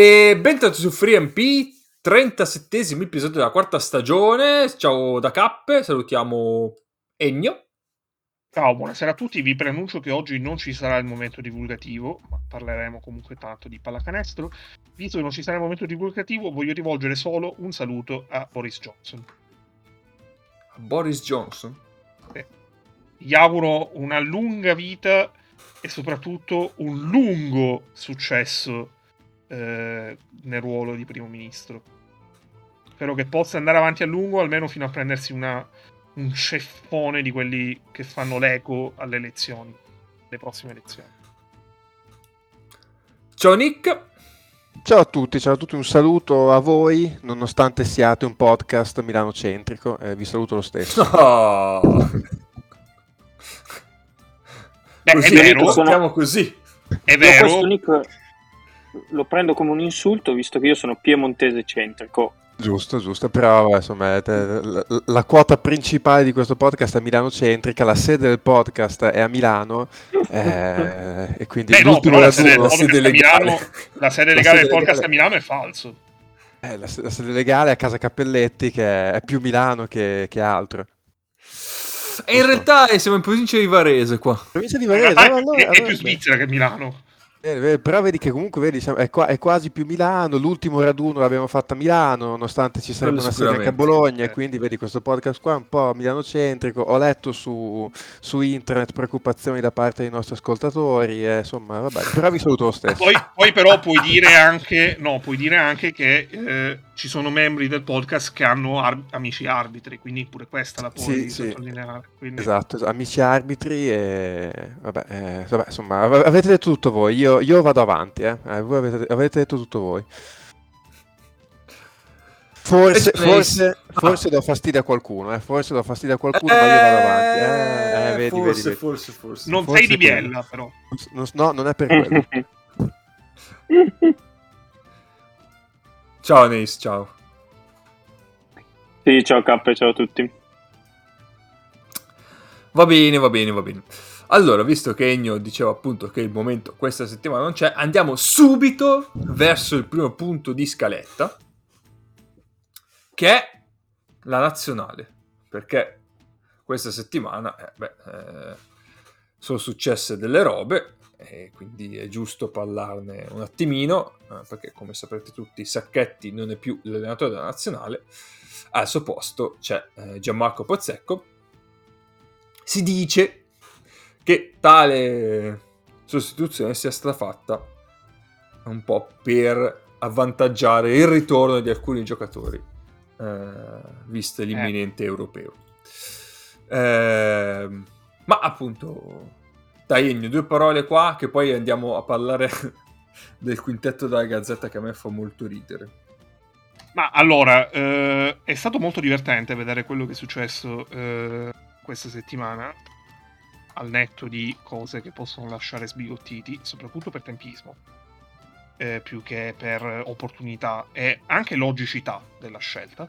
E bentornati su FreeMP, 37 episodio della quarta stagione. Ciao da Cappe, salutiamo Ennio. Ciao, buonasera a tutti. Vi preannuncio che oggi non ci sarà il momento divulgativo, ma parleremo comunque tanto di pallacanestro. Visto che non ci sarà il momento divulgativo, voglio rivolgere solo un saluto a Boris Johnson. A Boris Johnson? Eh, gli auguro una lunga vita e soprattutto un lungo successo eh, nel ruolo di primo ministro. Spero che possa andare avanti a lungo, almeno fino a prendersi una, un ceffone di quelli che fanno l'eco alle elezioni, le prossime elezioni. Ciao Nick. Ciao a tutti, ciao a tutti, un saluto a voi, nonostante siate un podcast milano-centrico, eh, vi saluto lo stesso. Oh. Beh, così, è vero, sono... così. È vero. Nick lo prendo come un insulto visto che io sono piemontese centrico. Giusto, giusto, però insomma la, la, quota principale di questo podcast è Milano centrica, la sede del podcast è a Milano eh, e quindi Beh, l'ultimo no, la, sede, la, sede legale. Milano, la sede legale del podcast legale. a Milano è falso. Eh, la, la, sede legale è a Casa Cappelletti che è più Milano che, che altro. E in realtà siamo in provincia di Varese qua. Provincia di Varese? Allora, è, è, è più Svizzera che Milano. Eh, però vedi che comunque vedi, è, qua, è, quasi più Milano, l'ultimo raduno l'abbiamo fatto a Milano, nonostante ci sarebbe una sede anche a Bologna, e quindi vedi questo podcast qua è un po' milano-centrico, ho letto su, su internet preoccupazioni da parte dei nostri ascoltatori, e, insomma, vabbè, però vi saluto lo stesso. Poi, poi però puoi dire anche, no, puoi dire anche che eh, ci sono membri del podcast che hanno ar- amici arbitri, quindi pure questa la puoi sì, sottolineare. Sì. Quindi... Esatto, amici arbitri e vabbè, eh, vabbè, insomma, avete detto tutto voi, io, io vado avanti, eh. Eh, voi avete, avete, detto tutto voi. Forse, forse, forse do fastidio a qualcuno, eh. forse do fastidio a qualcuno, ma io vado avanti. Eh, eh vedi, forse, vedi, vedi. forse, forse. Non forse sei di Biella, però. No, non è per quello. Ciao Neis, ciao. Sì, ciao K, ciao a tutti. Va bene, va bene, va bene. Allora, visto che Ennio diceva appunto che il momento questa settimana non c'è, andiamo subito verso il primo punto di scaletta, che è la nazionale. Perché questa settimana eh, beh, eh, sono successe delle robe e quindi è giusto parlarne un attimino, eh, perché come saprete tutti Sacchetti non è più l'allenatore della nazionale, al suo posto c'è eh, Gianmarco Pozzecco. Si dice che tale sostituzione sia stata fatta un po' per avvantaggiare il ritorno di alcuni giocatori, eh, visto l'imminente eh. europeo. Eh, ma appunto dai due parole qua che poi andiamo a parlare del quintetto della Gazzetta che a me fa molto ridere. Ma allora, eh, è stato molto divertente vedere quello che è successo eh, questa settimana, al netto di cose che possono lasciare sbigottiti, soprattutto per tempismo, eh, più che per opportunità e anche logicità della scelta.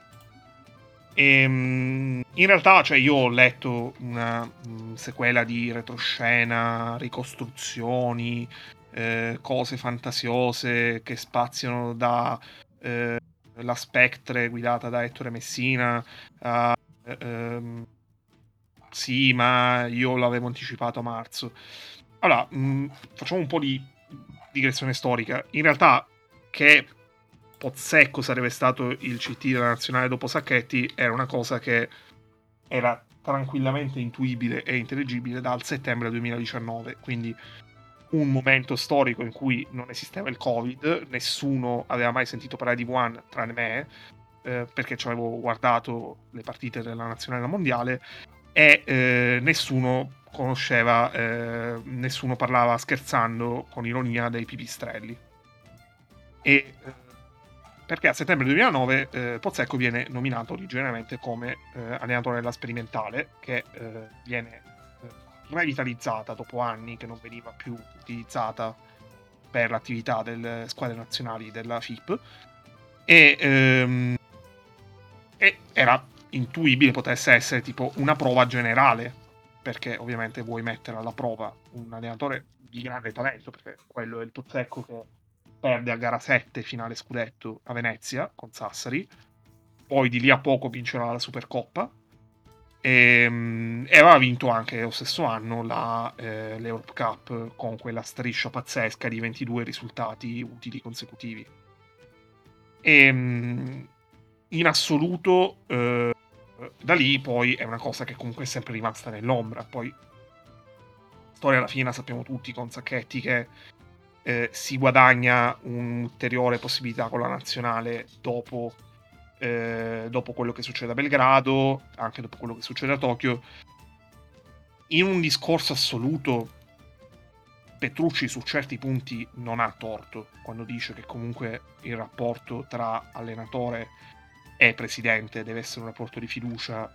E, ehm, in realtà, cioè, io ho letto una mh, sequela di retroscena, ricostruzioni, eh, cose fantasiose che spaziano da eh, la Spectre guidata da Ettore Messina a ehm, sì, ma io l'avevo anticipato a marzo. Allora, mh, facciamo un po' di digressione storica. In realtà, che Pozzecco sarebbe stato il CT della nazionale dopo Sacchetti era una cosa che era tranquillamente intuibile e intelligibile dal settembre 2019, quindi un momento storico in cui non esisteva il Covid, nessuno aveva mai sentito parlare di Wuhan tranne me, eh, perché ci avevo guardato le partite della nazionale mondiale, e eh, nessuno conosceva, eh, nessuno parlava scherzando con ironia dei pipistrelli. E eh, perché a settembre 2009 eh, Pozzecco viene nominato originariamente come eh, allenatore della sperimentale, che eh, viene eh, revitalizzata dopo anni che non veniva più utilizzata per l'attività delle squadre nazionali della FIP. E, ehm, e era intuibile potesse essere tipo una prova generale, perché ovviamente vuoi mettere alla prova un allenatore di grande talento, perché quello è il Pozzecco che perde a gara 7 finale scudetto a Venezia con Sassari, poi di lì a poco vincerà la Supercoppa e, ehm, e aveva vinto anche lo stesso anno la, eh, l'Europe Cup con quella striscia pazzesca di 22 risultati utili consecutivi. E, ehm, in assoluto, eh, da lì poi è una cosa che comunque è sempre rimasta nell'ombra. Poi, storia alla fine sappiamo tutti con Sacchetti che eh, si guadagna un'ulteriore possibilità con la nazionale dopo, eh, dopo quello che succede a Belgrado, anche dopo quello che succede a Tokyo. In un discorso assoluto, Petrucci su certi punti non ha torto quando dice che comunque il rapporto tra allenatore e presidente deve essere un rapporto di fiducia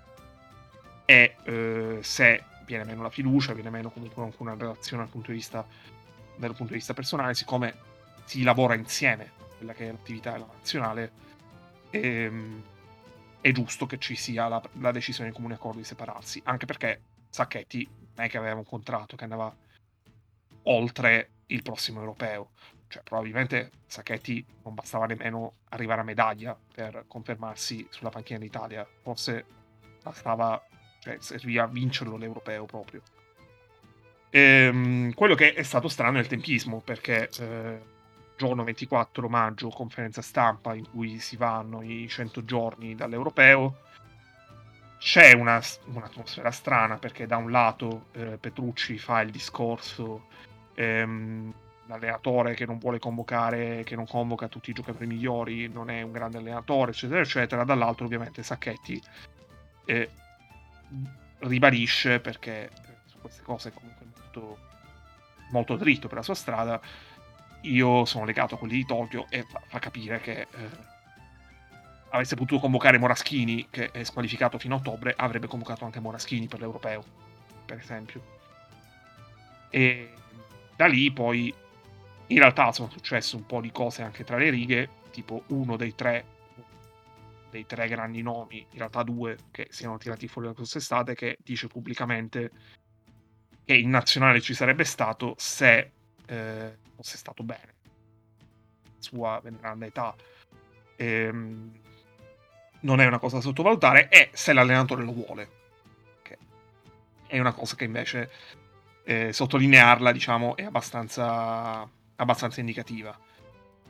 e eh, se viene meno la fiducia, viene meno comunque anche una relazione dal punto di vista, dal punto di vista personale, siccome si lavora insieme quella che è l'attività della nazionale, ehm, è giusto che ci sia la, la decisione di comune accordo di separarsi, anche perché Sacchetti non è che aveva un contratto che andava oltre il prossimo europeo. Cioè, probabilmente Sacchetti non bastava nemmeno arrivare a medaglia per confermarsi sulla panchina d'Italia. Forse bastava, cioè, serviva a vincerlo l'europeo proprio. Ehm, quello che è stato strano è il tempismo, perché eh, giorno 24 maggio, conferenza stampa in cui si vanno i 100 giorni dall'europeo, c'è una, un'atmosfera strana perché da un lato eh, Petrucci fa il discorso ehm, l'allenatore che non vuole convocare, che non convoca tutti i giocatori migliori, non è un grande allenatore, eccetera, eccetera. Dall'altro, ovviamente, Sacchetti eh, ribadisce perché eh, su queste cose comunque molto, molto dritto per la sua strada. Io sono legato a quelli di Tokyo e fa, fa capire che eh, avesse potuto convocare Moraschini, che è squalificato fino a ottobre, avrebbe convocato anche Moraschini per l'europeo, per esempio. E da lì poi in realtà sono successe un po' di cose anche tra le righe, tipo uno dei tre, dei tre grandi nomi, in realtà due che siano tirati fuori da quest'estate, che dice pubblicamente che in nazionale ci sarebbe stato se eh, fosse stato bene. Sua veneranda età. Ehm, non è una cosa da sottovalutare, e se l'allenatore lo vuole. Che è una cosa che invece eh, sottolinearla, diciamo, è abbastanza, abbastanza indicativa.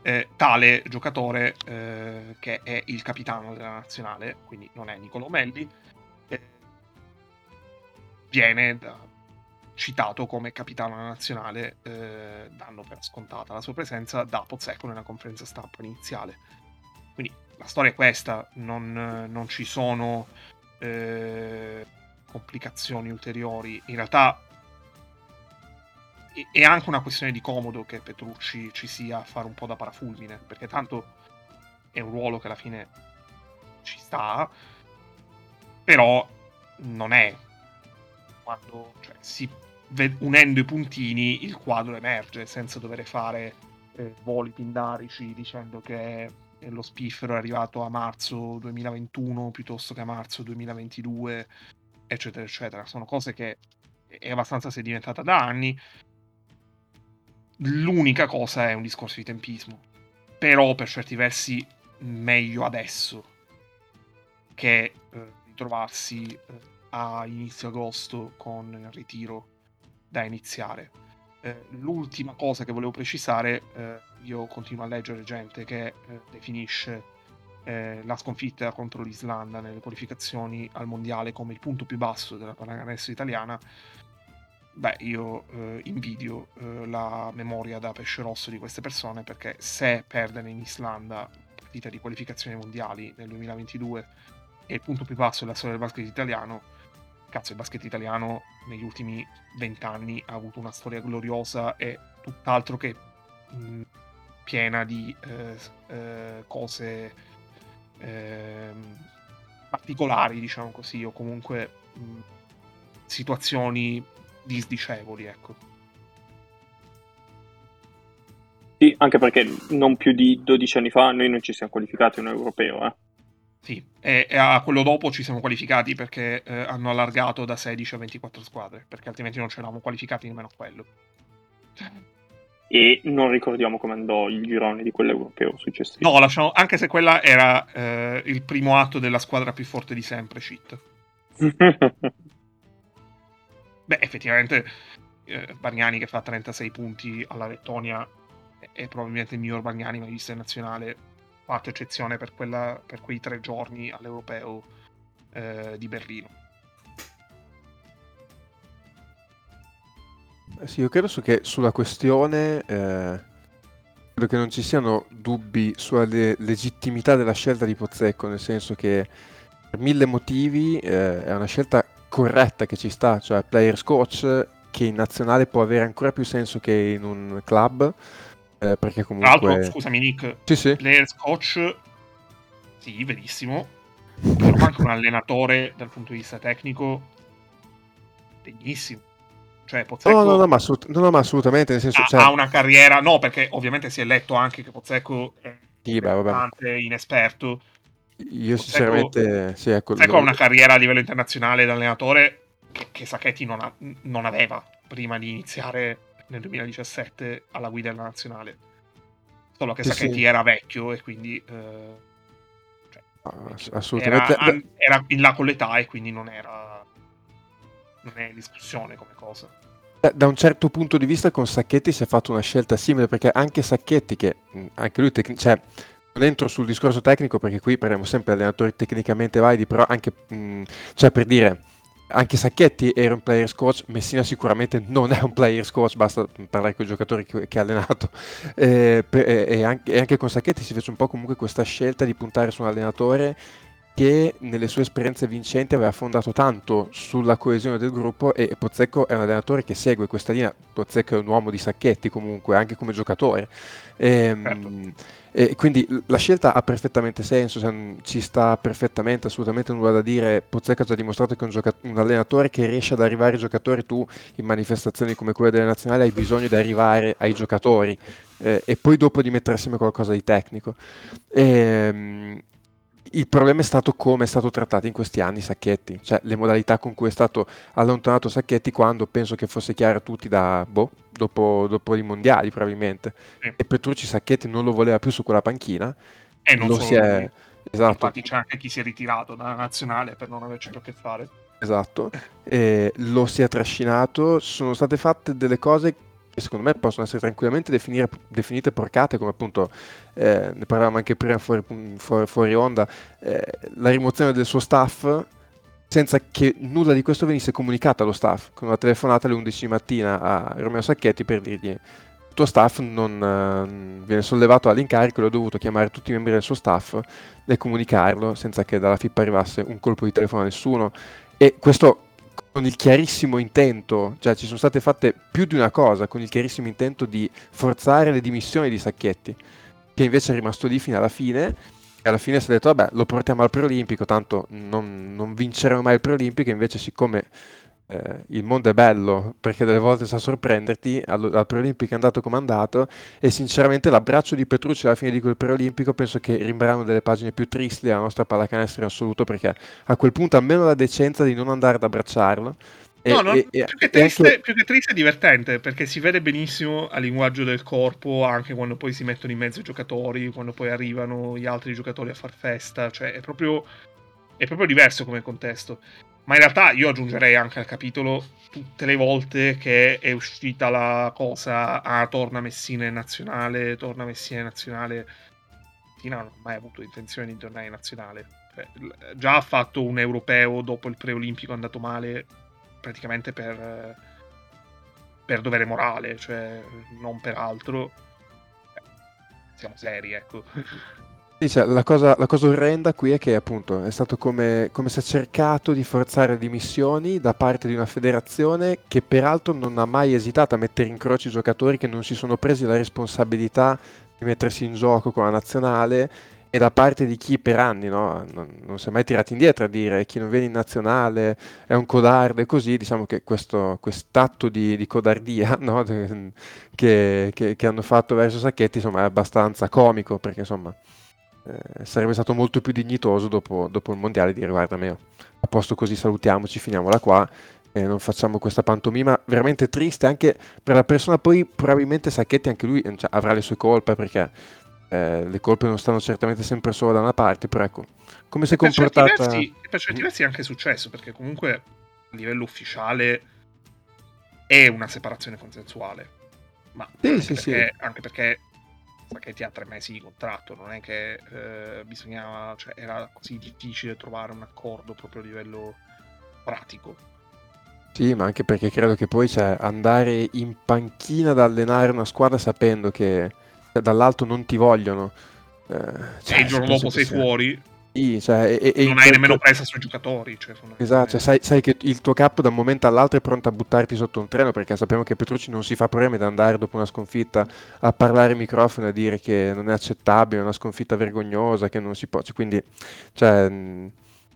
Eh, tale giocatore, eh, che è il capitano della nazionale, quindi non è Nicolo Melli, eh, viene da, citato come capitano nazionale, eh, dando per scontata la sua presenza da Pozzecco nella conferenza stampa iniziale. Quindi la storia è questa, non, non ci sono eh, complicazioni ulteriori. In realtà è anche una questione di comodo che Petrucci ci sia a fare un po' da parafulmine, perché tanto è un ruolo che alla fine ci sta, però non è quando cioè, si, unendo i puntini il quadro emerge senza dover fare eh, voli pindarici dicendo che lo spiffero è arrivato a marzo 2021 piuttosto che a marzo 2022 eccetera eccetera sono cose che è abbastanza sedimentata da anni L'unica cosa è un discorso di tempismo. Però per certi versi meglio adesso che eh, ritrovarsi eh, a inizio agosto con il ritiro da iniziare. Eh, l'ultima cosa che volevo precisare, eh, io continuo a leggere gente che eh, definisce eh, la sconfitta contro l'Islanda nelle qualificazioni al mondiale come il punto più basso della pallacanestro italiana beh, io eh, invidio eh, la memoria da pesce rosso di queste persone perché se perdono in Islanda partita di qualificazioni mondiali nel 2022 è il punto più basso della storia del basket italiano, cazzo il basket italiano negli ultimi vent'anni ha avuto una storia gloriosa e tutt'altro che mh, piena di eh, eh cose ehm, particolari, diciamo così, o comunque mh, situazioni disdicevoli, ecco. Sì, anche perché non più di 12 anni fa noi non ci siamo qualificati in un europeo, eh. Sì, e, e, a quello dopo ci siamo qualificati perché eh, hanno allargato da 16 a 24 squadre, perché altrimenti non ci eravamo qualificati nemmeno a quello. e non ricordiamo come andò il girone di quell'europeo successivo. No, lasciamo, anche se quella era eh, il primo atto della squadra più forte di sempre, shit. Beh, effettivamente eh, Bagnani che fa 36 punti alla Lettonia è, è probabilmente il miglior Bagnani mai visto in nazionale, fatto eccezione per, quella, per quei tre giorni all'europeo eh, di Berlino. Eh sì, io credo che sulla questione eh, credo che non ci siano dubbi sulla le- legittimità della scelta di Pozzecco, nel senso che per mille motivi eh, è una scelta corretta che ci sta, cioè players coach che in nazionale può avere ancora più senso che in un club, eh, perché comunque... Tra l'altro, scusami Nick, sì, sì. players coach, sì, verissimo, però anche un allenatore dal punto di vista tecnico degnissimo. Cioè, Pozzecco no, no, no, ma, assolut- no, no, ma assolutamente. Nel senso, ha, cioè... ha, una carriera, no, perché ovviamente si è letto anche che Pozzecco è sì, beh, inesperto. Io Pozzecco, sinceramente, sì, ecco, Pozzecco lo... ha una carriera a livello internazionale da allenatore che, che Sacchetti non, ha, non, aveva prima di iniziare nel 2017 alla guida della nazionale. Solo che sì, Sacchetti sì. era vecchio e quindi... Eh, cioè, assolutamente. Era, era in là con l'età e quindi non era non è in discussione come cosa. Da un certo punto di vista con Sacchetti si è fatto una scelta simile perché anche Sacchetti, che anche lui, tec- cioè, non entro sul discorso tecnico perché qui parliamo sempre di allenatori tecnicamente validi, però anche, mh, cioè per dire, anche Sacchetti era un players coach, Messina sicuramente non è un players coach, basta parlare con i giocatori che, che ha allenato. Eh, per, e, anche, e, anche, con Sacchetti si fece un po' comunque questa scelta di puntare su un allenatore che nelle sue esperienze vincenti aveva fondato tanto sulla coesione del gruppo e Pozzecco è un allenatore che segue questa linea. Pozzecco è un uomo di sacchetti comunque, anche come giocatore. E, ehm, certo. e quindi la scelta ha perfettamente senso, cioè, ci sta perfettamente, assolutamente nulla da dire. Pozzecco ha già dimostrato che è un, gioca- un, allenatore che riesce ad arrivare ai giocatori, tu in manifestazioni come quelle delle nazionali hai bisogno di arrivare ai giocatori eh, e poi dopo di mettere assieme qualcosa di tecnico. E, ehm, il problema è stato come è stato trattato in questi anni Sacchetti, cioè le modalità con cui è stato allontanato Sacchetti quando penso che fosse chiaro a tutti da, boh, dopo, dopo i mondiali probabilmente. Sì. E Petrucci Sacchetti non lo voleva più su quella panchina. E non lo si è... Esatto. Infatti c'è anche chi si è ritirato dalla nazionale per non averci a che fare. Esatto, e lo si è trascinato, sono state fatte delle cose che secondo me possono essere tranquillamente definire, definite porcate, come appunto eh, ne parlavamo anche prima fuori, fuori, fuori onda, eh, la rimozione del suo staff senza che nulla di questo venisse comunicato allo staff, con una telefonata alle 11 di mattina a Romeo Sacchetti per dirgli il tuo staff non uh, viene sollevato all'incarico, l'ho dovuto chiamare tutti i membri del suo staff e comunicarlo senza che dalla FIP arrivasse un colpo di telefono a nessuno. E questo con il chiarissimo intento, cioè ci sono state fatte più di una cosa con il chiarissimo intento di forzare le dimissioni di Sacchetti, che invece è rimasto lì fino alla fine. E alla fine si è detto, vabbè, lo portiamo al preolimpico, tanto non, non vinceremo mai il preolimpico, invece siccome eh, il mondo è bello perché delle volte sa sorprenderti, al, al preolimpico è andato come è andato e sinceramente l'abbraccio di Petrucci alla fine di quel preolimpico penso che rimarranno delle pagine più tristi della nostra pallacanestro in assoluto perché a quel punto almeno la decenza di non andare ad abbracciarlo. E, no, no, e, più, che triste, anche... più che triste è divertente perché si vede benissimo al linguaggio del corpo anche quando poi si mettono in mezzo i giocatori, quando poi arrivano gli altri giocatori a far festa, cioè è proprio, è proprio diverso come contesto. Ma in realtà io aggiungerei anche al capitolo tutte le volte che è uscita la cosa, ah, torna Messina in nazionale, torna Messina in nazionale. Messina non ha mai avuto intenzione di tornare in nazionale. Cioè, già ha fatto un europeo dopo il preolimpico è andato male praticamente per, per dovere morale, cioè non per altro. siamo seri, ecco. Cioè, la, cosa, la, cosa, orrenda qui è che appunto è stato come, come si è cercato di forzare dimissioni da parte di una federazione che peraltro non ha mai esitato a mettere in croce i giocatori che non si sono presi la responsabilità di mettersi in gioco con la nazionale e da parte di chi per anni no, non, non, si è mai tirato indietro a dire chi non viene in nazionale è un codardo e così, diciamo che questo quest'atto di, di codardia no, che, che, che hanno fatto verso Sacchetti insomma, è abbastanza comico perché insomma eh, sarebbe stato molto più dignitoso dopo, dopo il mondiale dire guarda me a posto così salutiamoci, finiamola qua e non facciamo questa pantomima veramente triste anche per la persona. Poi probabilmente Sacchetti anche lui cioè, avrà le sue colpe perché eh, le colpe non stanno certamente sempre solo da una parte, però ecco, come si è comportata... Per certi, versi, per certi versi è anche successo, perché comunque a livello ufficiale è una separazione consensuale. Ma sì, anche, sì, perché, sì. anche perché Sacchetti ha tre mesi di contratto, non è che eh, bisognava, cioè, era così difficile trovare un accordo proprio a livello pratico. Sì, ma anche perché credo che poi cioè, andare in panchina ad allenare una squadra sapendo che cioè, dall'alto non ti vogliono. Eh, cioè, e il giorno dopo sei fuori. Sì, cioè, e, e non hai nemmeno presa sui giocatori. Cioè, esatto, cioè, sai, sai, che il tuo capo da un momento all'altro è pronto a buttarti sotto un treno perché sappiamo che Petrucci non si fa problemi ad andare dopo una sconfitta a parlare in microfono e a dire che non è accettabile, è una sconfitta vergognosa, che non si può. Cioè, quindi, cioè,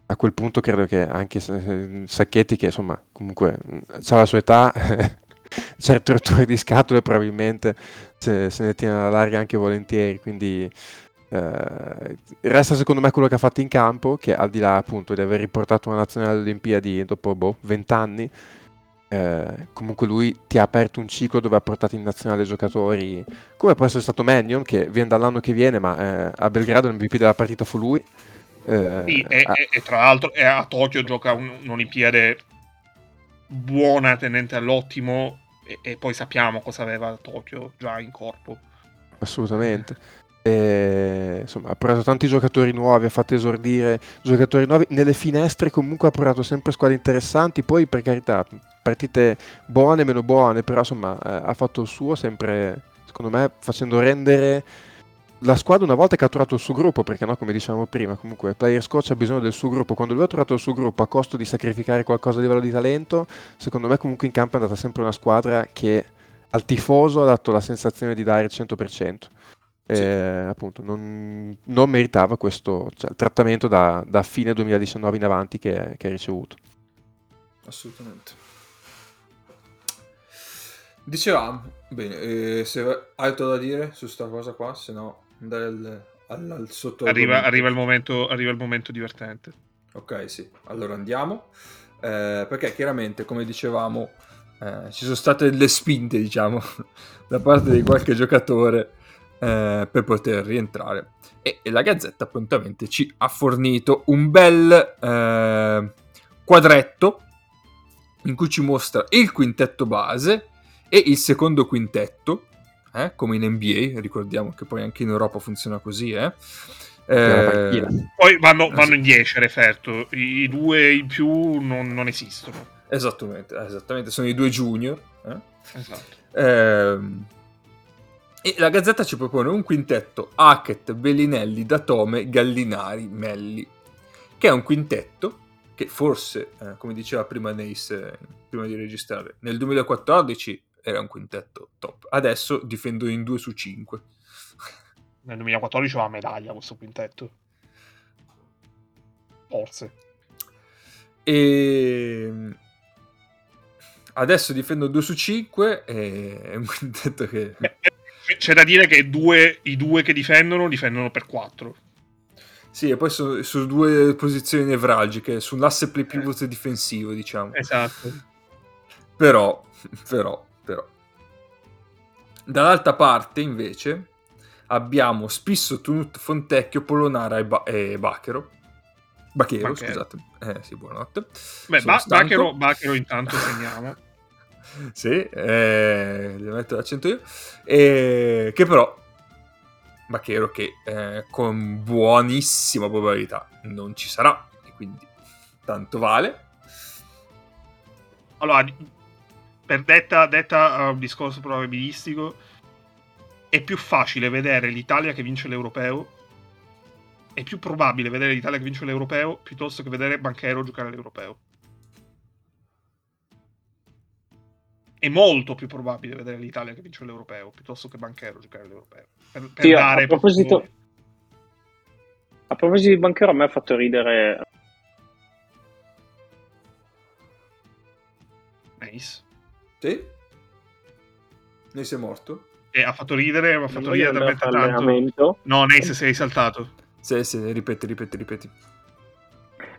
a quel punto credo che anche Sacchetti, che insomma comunque ha la sua età, certo rotture di scatole probabilmente se, se, ne tiene alla larga anche volentieri, quindi eh, resta secondo me quello che ha fatto in campo, che al di là appunto di aver riportato una nazionale alle Olimpiadi dopo boh, 20 anni, eh, comunque lui ti ha aperto un ciclo dove ha portato in nazionale giocatori come può essere stato Mannion che viene dall'anno che viene ma eh, a Belgrado l'MVP della partita fu lui eh, sì, e, a... e, tra l'altro a Tokyo gioca un, un'Olimpiade buona, tenente all'ottimo, e, e, poi sappiamo cosa aveva Tokyo già in corpo. Assolutamente. E, insomma, ha preso tanti giocatori nuovi, ha fatto esordire giocatori nuovi. Nelle finestre comunque ha portato sempre squadre interessanti, poi per carità, partite buone, meno buone, però insomma eh, ha fatto il suo sempre, secondo me, facendo rendere la squadra una volta catturato il suo gruppo, perché no, come dicevamo prima, comunque Players Coach ha bisogno del suo gruppo, quando lui ha trovato il suo gruppo a costo di sacrificare qualcosa a livello di talento, secondo me comunque in campo è andata sempre una squadra che al tifoso ha dato la sensazione di dare il 100%. E, sì. appunto non, non, meritava questo cioè, trattamento da, da, fine 2019 in avanti che, che ha ricevuto. Assolutamente. Dicevamo, bene, eh, se hai altro da dire su sta cosa qua, se no andare al, al, al sotto arriva, arriva, il momento, arriva il momento divertente ok sì allora andiamo eh, perché chiaramente come dicevamo eh, ci sono state delle spinte diciamo da parte di qualche giocatore eh, per poter rientrare e, e, la Gazzetta prontamente ci ha fornito un bel eh, quadretto in cui ci mostra il quintetto base e il secondo quintetto eh? come in NBA, ricordiamo che poi anche in Europa funziona così. Eh? Eh, poi vanno, vanno in 10 referto, I, I, due in più non, non esistono. Esattamente, esattamente, sono i due junior. Eh? Esatto. Ehm, e la Gazzetta ci propone un quintetto Hackett, Bellinelli, Datome, Gallinari, Melli, che è un quintetto che forse, eh, come diceva prima Nace, eh, prima di registrare, nel 2014 era un quintetto top. Adesso difendo in 2 su 5. Nel 2014 aveva medaglia questo quintetto. Forse. E adesso difendo 2 su 5 è un quintetto che... C'è da dire che due, i due che difendono difendono per 4. Sì, e poi su, su due posizioni nevralgiche, sull'asse play pivot eh. difensivo, diciamo. Esatto. Però, però, però. Dall'altra parte, invece, abbiamo Spisso, Tunut, Fontecchio, Polonara e, ba- e Bachero. Bachero, scusate. Eh sì, buonanotte. Beh, ba- Bachero, Bachero intanto segniamo. sì, eh, devo mettere l'accento io. E, che però, Bachero che eh, con buonissima probabilità non ci sarà, e quindi tanto vale. Allora, per detta, detta uh, un discorso probabilistico, è più facile vedere l'Italia che vince l'Europeo. È più probabile vedere l'Italia che vince l'Europeo piuttosto che vedere Banchero giocare all'Europeo. È molto più probabile vedere l'Italia che vince l'Europeo piuttosto che Banchero giocare all'Europeo. Per, per sì, a proposito, a proposito di Banchero, a me ha fatto ridere. Nice. Sì? Ne sei morto? E ha fatto ridere, ha fatto ridere talmente tanto. No, Nace sei saltato. Sì, sì, ripeti, ripeti, ripeti.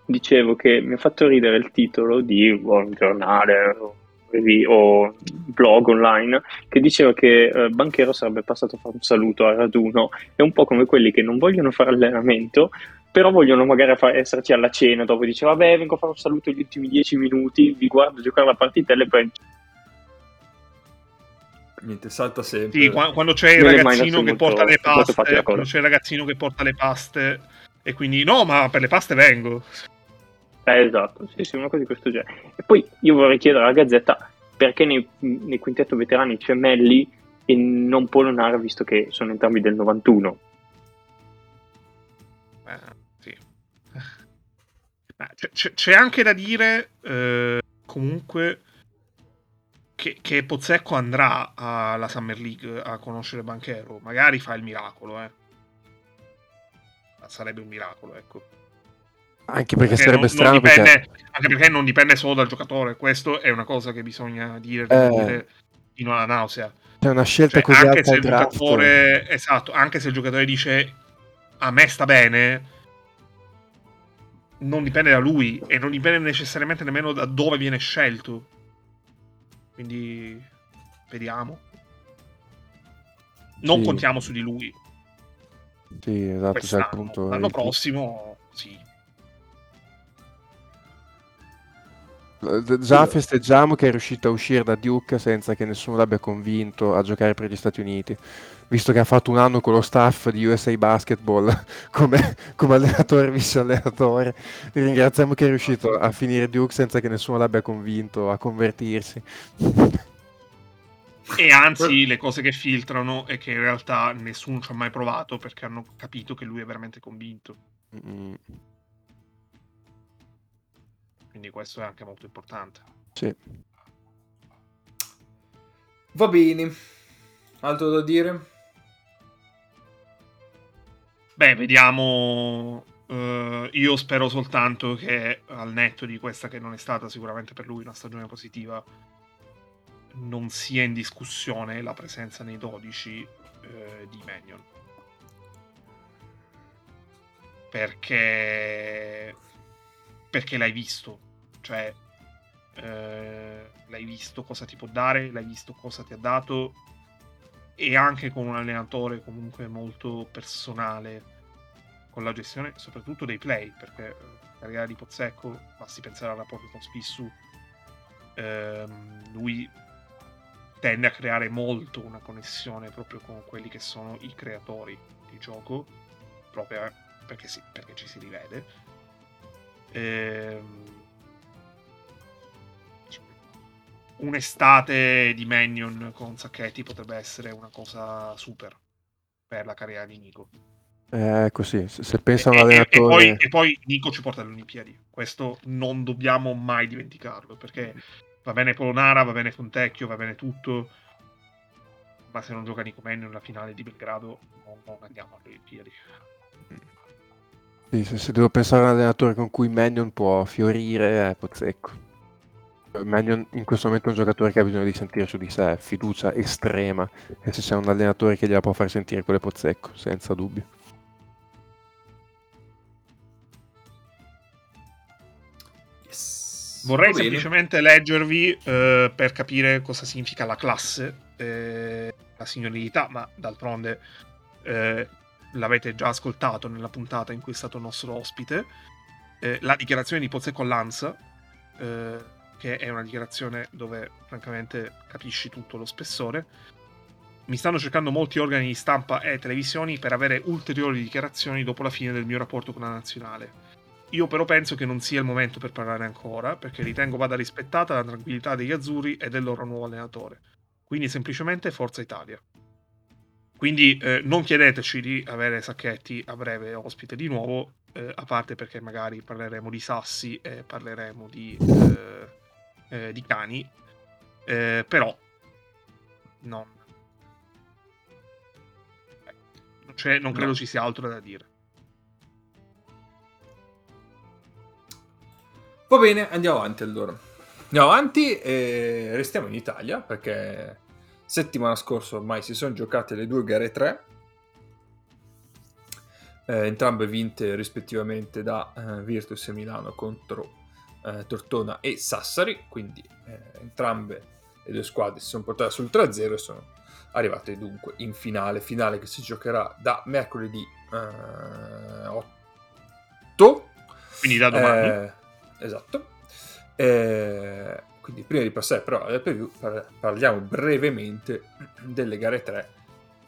dicevo che mi ha fatto ridere il titolo di un giornale o blog online che diceva che eh, Banchero sarebbe passato a fare un saluto a raduno. È un po' come quelli che non vogliono fare allenamento, però vogliono magari far, esserci alla cena. Dopo dice, vabbè, vengo a fare un saluto gli ultimi dieci minuti, vi guardo giocare la partita e poi niente, salta sempre. Sì, quando, c'è il ragazzino che porta le paste, quando c'è il ragazzino che porta le paste e quindi no, ma per le paste vengo. Eh, esatto, sì, sì, una cosa di questo genere. E poi io vorrei chiedere alla Gazzetta perché nei, nei quintetto veterani c'è Melli e non Polonara visto che sono entrambi del 91. Eh, sì. c'è, c'è, anche da dire eh, comunque che, che Pozzecco andrà alla Summer League a conoscere Banchero, magari fa il miracolo, eh. Sarebbe un miracolo, ecco. Anche perché, perché sarebbe non, strano. Non dipende, perché... Anche perché non dipende solo dal giocatore, questo è una cosa che bisogna dire, eh... fino alla nausea. C'è una scelta cioè, così anche se il giocatore, esatto, anche se il giocatore dice a me sta bene, non dipende da lui e non dipende necessariamente nemmeno da dove viene scelto. Quindi vediamo. Non sì. contiamo su di lui. Sì, esatto. Cioè, appunto, l'anno prossimo, sì. Già festeggiamo che è riuscito a uscire da Duke senza che nessuno l'abbia convinto a giocare per gli Stati Uniti, visto che ha fatto un anno con lo staff di USA Basketball come, come allenatore vice allenatore. Ringraziamo che è riuscito a finire Duke senza che nessuno l'abbia convinto a convertirsi. E anzi, le cose che filtrano è che in realtà nessuno ci ha mai provato perché hanno capito che lui è veramente convinto. Mm. Quindi questo è anche molto importante. Sì. Va bene. Altro da dire? Beh, vediamo. Uh, io spero soltanto che al netto di questa che non è stata sicuramente per lui una stagione positiva, non sia in discussione la presenza nei 12 uh, di Manion. Perché perché l'hai visto, cioè eh, l'hai visto cosa ti può dare, l'hai visto cosa ti ha dato e anche con un allenatore comunque molto personale con la gestione soprattutto dei play, perché eh, la carriera di Pozzecco, basti pensare al rapporto con Spissu, ehm, lui tende a creare molto una connessione proprio con quelli che sono i creatori di gioco, proprio perché, sì, perché ci si rivede. Ehm, un'estate di Mannion con Sacchetti potrebbe essere una cosa super per la carriera di Nico. Eh, ecco sì, se, se pensa a un allenatore... E, e, poi, e, poi, Nico ci porta alle Olimpiadi, questo non dobbiamo mai dimenticarlo, perché va bene Polonara, va bene Fontecchio, va bene tutto, ma se non gioca Nico Mannion nella finale di Belgrado non, non andiamo alle Olimpiadi. Sì, se, se, devo pensare a un allenatore con cui Mannion può fiorire, è Pozzecco. Mannion in questo momento un giocatore che ha bisogno di sentire su di sé, fiducia estrema, e se c'è un allenatore che gliela può far sentire quello è Pozzecco, senza dubbio. Yes. Vorrei semplicemente leggervi eh, per capire cosa significa la classe, eh, la signorilità, ma d'altronde eh, l'avete già ascoltato nella puntata in cui è stato il nostro ospite, eh, la dichiarazione di Pozzecco Lanza, eh, che è una dichiarazione dove francamente capisci tutto lo spessore. Mi stanno cercando molti organi di stampa e televisioni per avere ulteriori dichiarazioni dopo la fine del mio rapporto con la nazionale. Io però penso che non sia il momento per parlare ancora, perché ritengo vada rispettata la tranquillità degli azzurri e del loro nuovo allenatore. Quindi semplicemente Forza Italia. Quindi eh, non chiedeteci di avere Sacchetti a breve ospite di nuovo, eh, a parte perché magari parleremo di sassi e parleremo di, eh, eh di cani, eh, però non, non, non credo no. ci sia altro da dire. Va bene, andiamo avanti allora. Andiamo avanti e restiamo in Italia perché settimana scorsa ormai si sono giocate le due gare 3. eh, entrambe vinte rispettivamente da eh, Virtus e Milano contro eh, Tortona e Sassari, quindi eh, entrambe le due squadre si sono portate sul 3-0 e sono arrivate dunque in finale, finale che si giocherà da mercoledì 8, eh, quindi da domani. esatto. quindi prima di passare però alle preview parliamo brevemente delle gare 3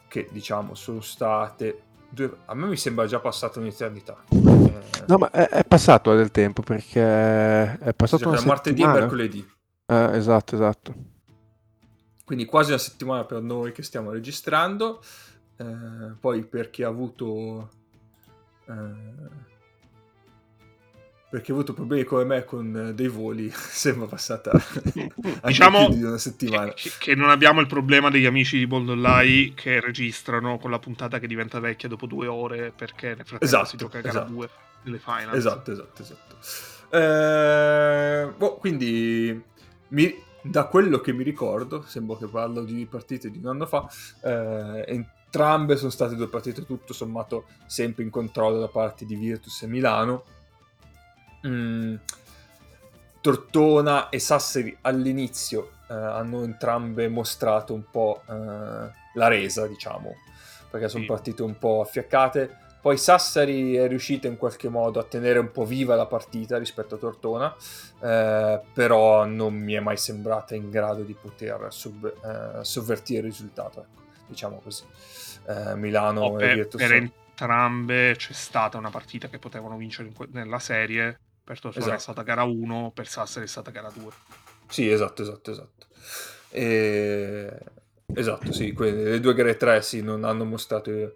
che diciamo sono state due... a me mi sembra già passata un'eternità eh... no ma è, è, passato del tempo perché è passato una martedì e mercoledì. Eh, esatto esatto. Quindi quasi una settimana per noi che stiamo registrando. Eh, poi per chi ha avuto eh, perché ho avuto problemi come me con eh, dei voli, sembra passata diciamo di una settimana. Che, che, non abbiamo il problema degli amici di Boldolai che registrano con la puntata che diventa vecchia dopo due ore perché nel frattempo esatto, si gioca a gara esatto. 2 delle final. Esatto, esatto, esatto. Eh, boh, quindi mi, da quello che mi ricordo, sembra che parlo di partite di un anno fa, eh, entrambe sono state due partite tutto sommato sempre in controllo da parte di Virtus e Milano Mm, Tortona e Sassari all'inizio eh, hanno entrambe mostrato un po' eh, la resa, diciamo, perché sono sì. partite un po' affiaccate. Poi Sassari è riuscita in qualche modo a tenere un po' viva la partita rispetto a Tortona, eh, però non mi è mai sembrata in grado di poter sub, eh, sovvertire il risultato, ecco, diciamo così. Eh, Milano oh, per, e Virtus... Per entrambe c'è stata una partita che potevano vincere que- nella serie, per Tortona esatto. è stata gara 1, per Sassari è stata gara 2. Sì, esatto, esatto, esatto. E... Esatto, sì, quelle, le due gare 3 sì, non hanno mostrato eh,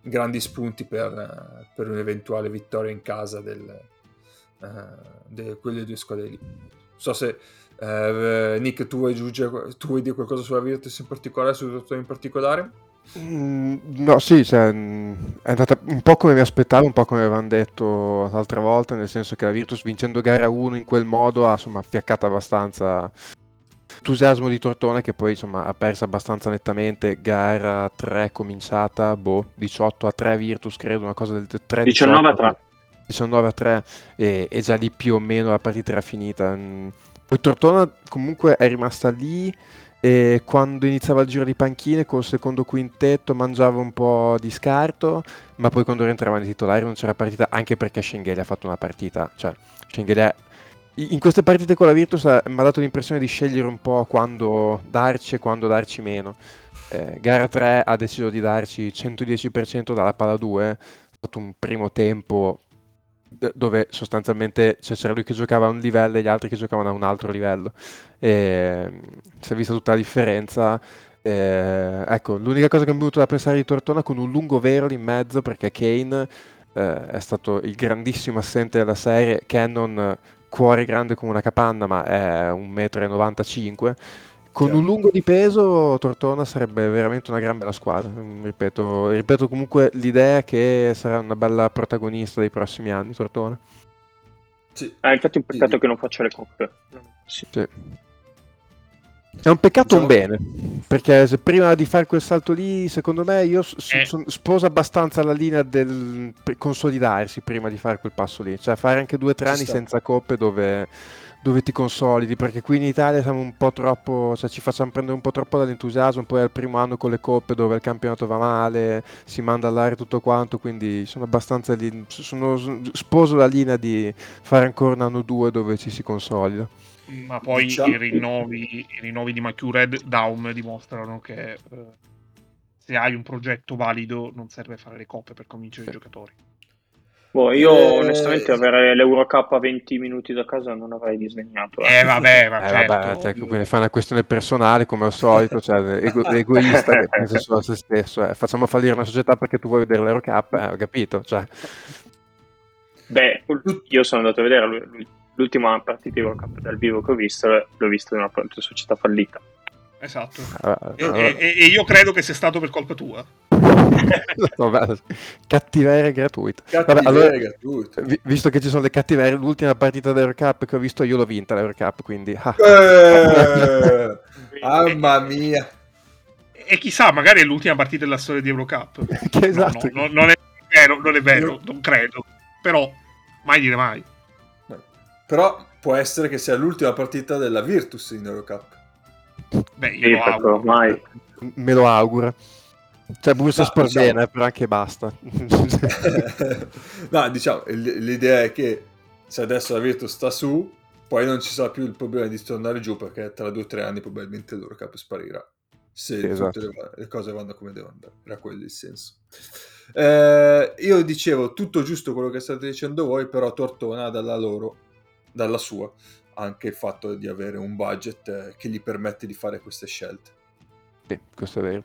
grandi spunti per, per, un'eventuale vittoria in casa del, eh, de quelle due squadre lì. Non so se eh, Nick, tu vuoi, giungere, tu vuoi dire qualcosa sulla Virtus in particolare, sul Tortona in particolare? Mm, no, sì, cioè, mm, è andata un po' come mi aspettavo, un po' come avevano detto l'altra volta, nel senso che la Virtus vincendo gara 1 in quel modo ha insomma affiaccato abbastanza entusiasmo di Tortone che poi insomma ha perso abbastanza nettamente. Gara 3 cominciata, boh, 18 a 3 Virtus credo, una cosa del 3 19 a 3 19 a 3 e, e già lì più o meno la partita era finita. Mm, poi Tortona comunque è rimasta lì e quando iniziava il giro di panchine col secondo quintetto mangiava un po' di scarto, ma poi quando rientrava nei titolari non c'era partita, anche perché Schengelia ha fatto una partita, cioè Schengelia in queste partite con la Virtus mi ha dato l'impressione di scegliere un po' quando darci e quando darci meno. Eh, gara 3 ha deciso di darci 110% dalla palla 2, ha fatto un primo tempo dove sostanzialmente cioè, c'era lui che giocava a un livello e gli altri che giocavano a un altro livello. E, mm, si è vista tutta la differenza. Eh, ecco, l'unica cosa che mi è venuto da pensare di Tortona con un lungo vero in mezzo perché Kane eh, è stato il grandissimo assente della serie. Cannon, cuore grande come una capanna, ma è 1,95 m con un lungo di peso Tortona sarebbe veramente una gran bella squadra. Mm, ripeto, ripeto comunque l'idea che sarà una bella protagonista dei prossimi anni Tortona. Sì. Ah, infatti è un peccato sì. che non faccia le coppe. Sì. sì. È un peccato un bene, perché se prima di fare quel salto lì, secondo me, io eh. sposo abbastanza la linea del consolidarsi prima di fare quel passo lì, cioè fare anche due o tre anni senza coppe dove dove ti consolidi, perché qui in Italia siamo un po' troppo, cioè ci facciamo prendere un po' troppo dall'entusiasmo, poi è il primo anno con le coppe dove il campionato va male, si manda all'aria tutto quanto, quindi sono abbastanza lì, sono, sposo la linea di fare ancora un anno o due dove ci si consolida. Ma poi diciamo. i, rinnovi, i rinnovi di Macured Daum dimostrano che eh, se hai un progetto valido non serve fare le coppe per convincere sì. i giocatori. Boh, io eh... onestamente avere l'Eurocup a 20 minuti da casa non avrei disegnato. Eh, eh vabbè, ma eh, certo. vabbè cioè, quindi fa una questione personale come al solito, cioè, ego- egoista che pensa solo a se stesso. Eh. Facciamo fallire una società perché tu vuoi vedere l'Eurocup, eh, ho capito. Cioè. Beh, io sono andato a vedere l'ultima partita di Eurocup dal vivo che ho visto, l'ho visto in una società fallita. Esatto. Uh, e, uh, e, e, io credo che sia stato per colpa tua. Cattiveria gratuita. Cattiveria Vabbè, allora, gratuita. Vi, visto che ci sono le cattiverie, l'ultima partita dell'Eurocup che ho visto io l'ho vinta l'Eurocup, quindi... Ah. Eh, mamma mia. E chissà, magari è l'ultima partita della storia di Eurocup. che esatto. No, no, non è vero, non è vero, non credo. Però, mai dire mai. Però può essere che sia l'ultima partita della Virtus in Eurocup. Beh, io lo auguro. Mai. Me lo auguro. Cioè, Bursa no, sport diciamo... bene, però anche basta. no, diciamo, l'idea è che se adesso la Virtus sta su, poi non ci sarà più il problema di tornare giù perché tra due o tre anni probabilmente l'Eurocup sparirà. Se sì, esatto. tutte le, le, cose vanno come devono andare. Era quello il senso. Eh, io dicevo tutto giusto quello che state dicendo voi, però Tortona dalla loro, dalla sua, anche il fatto di avere un budget eh, che gli permette di fare queste scelte. Sì, questo è vero.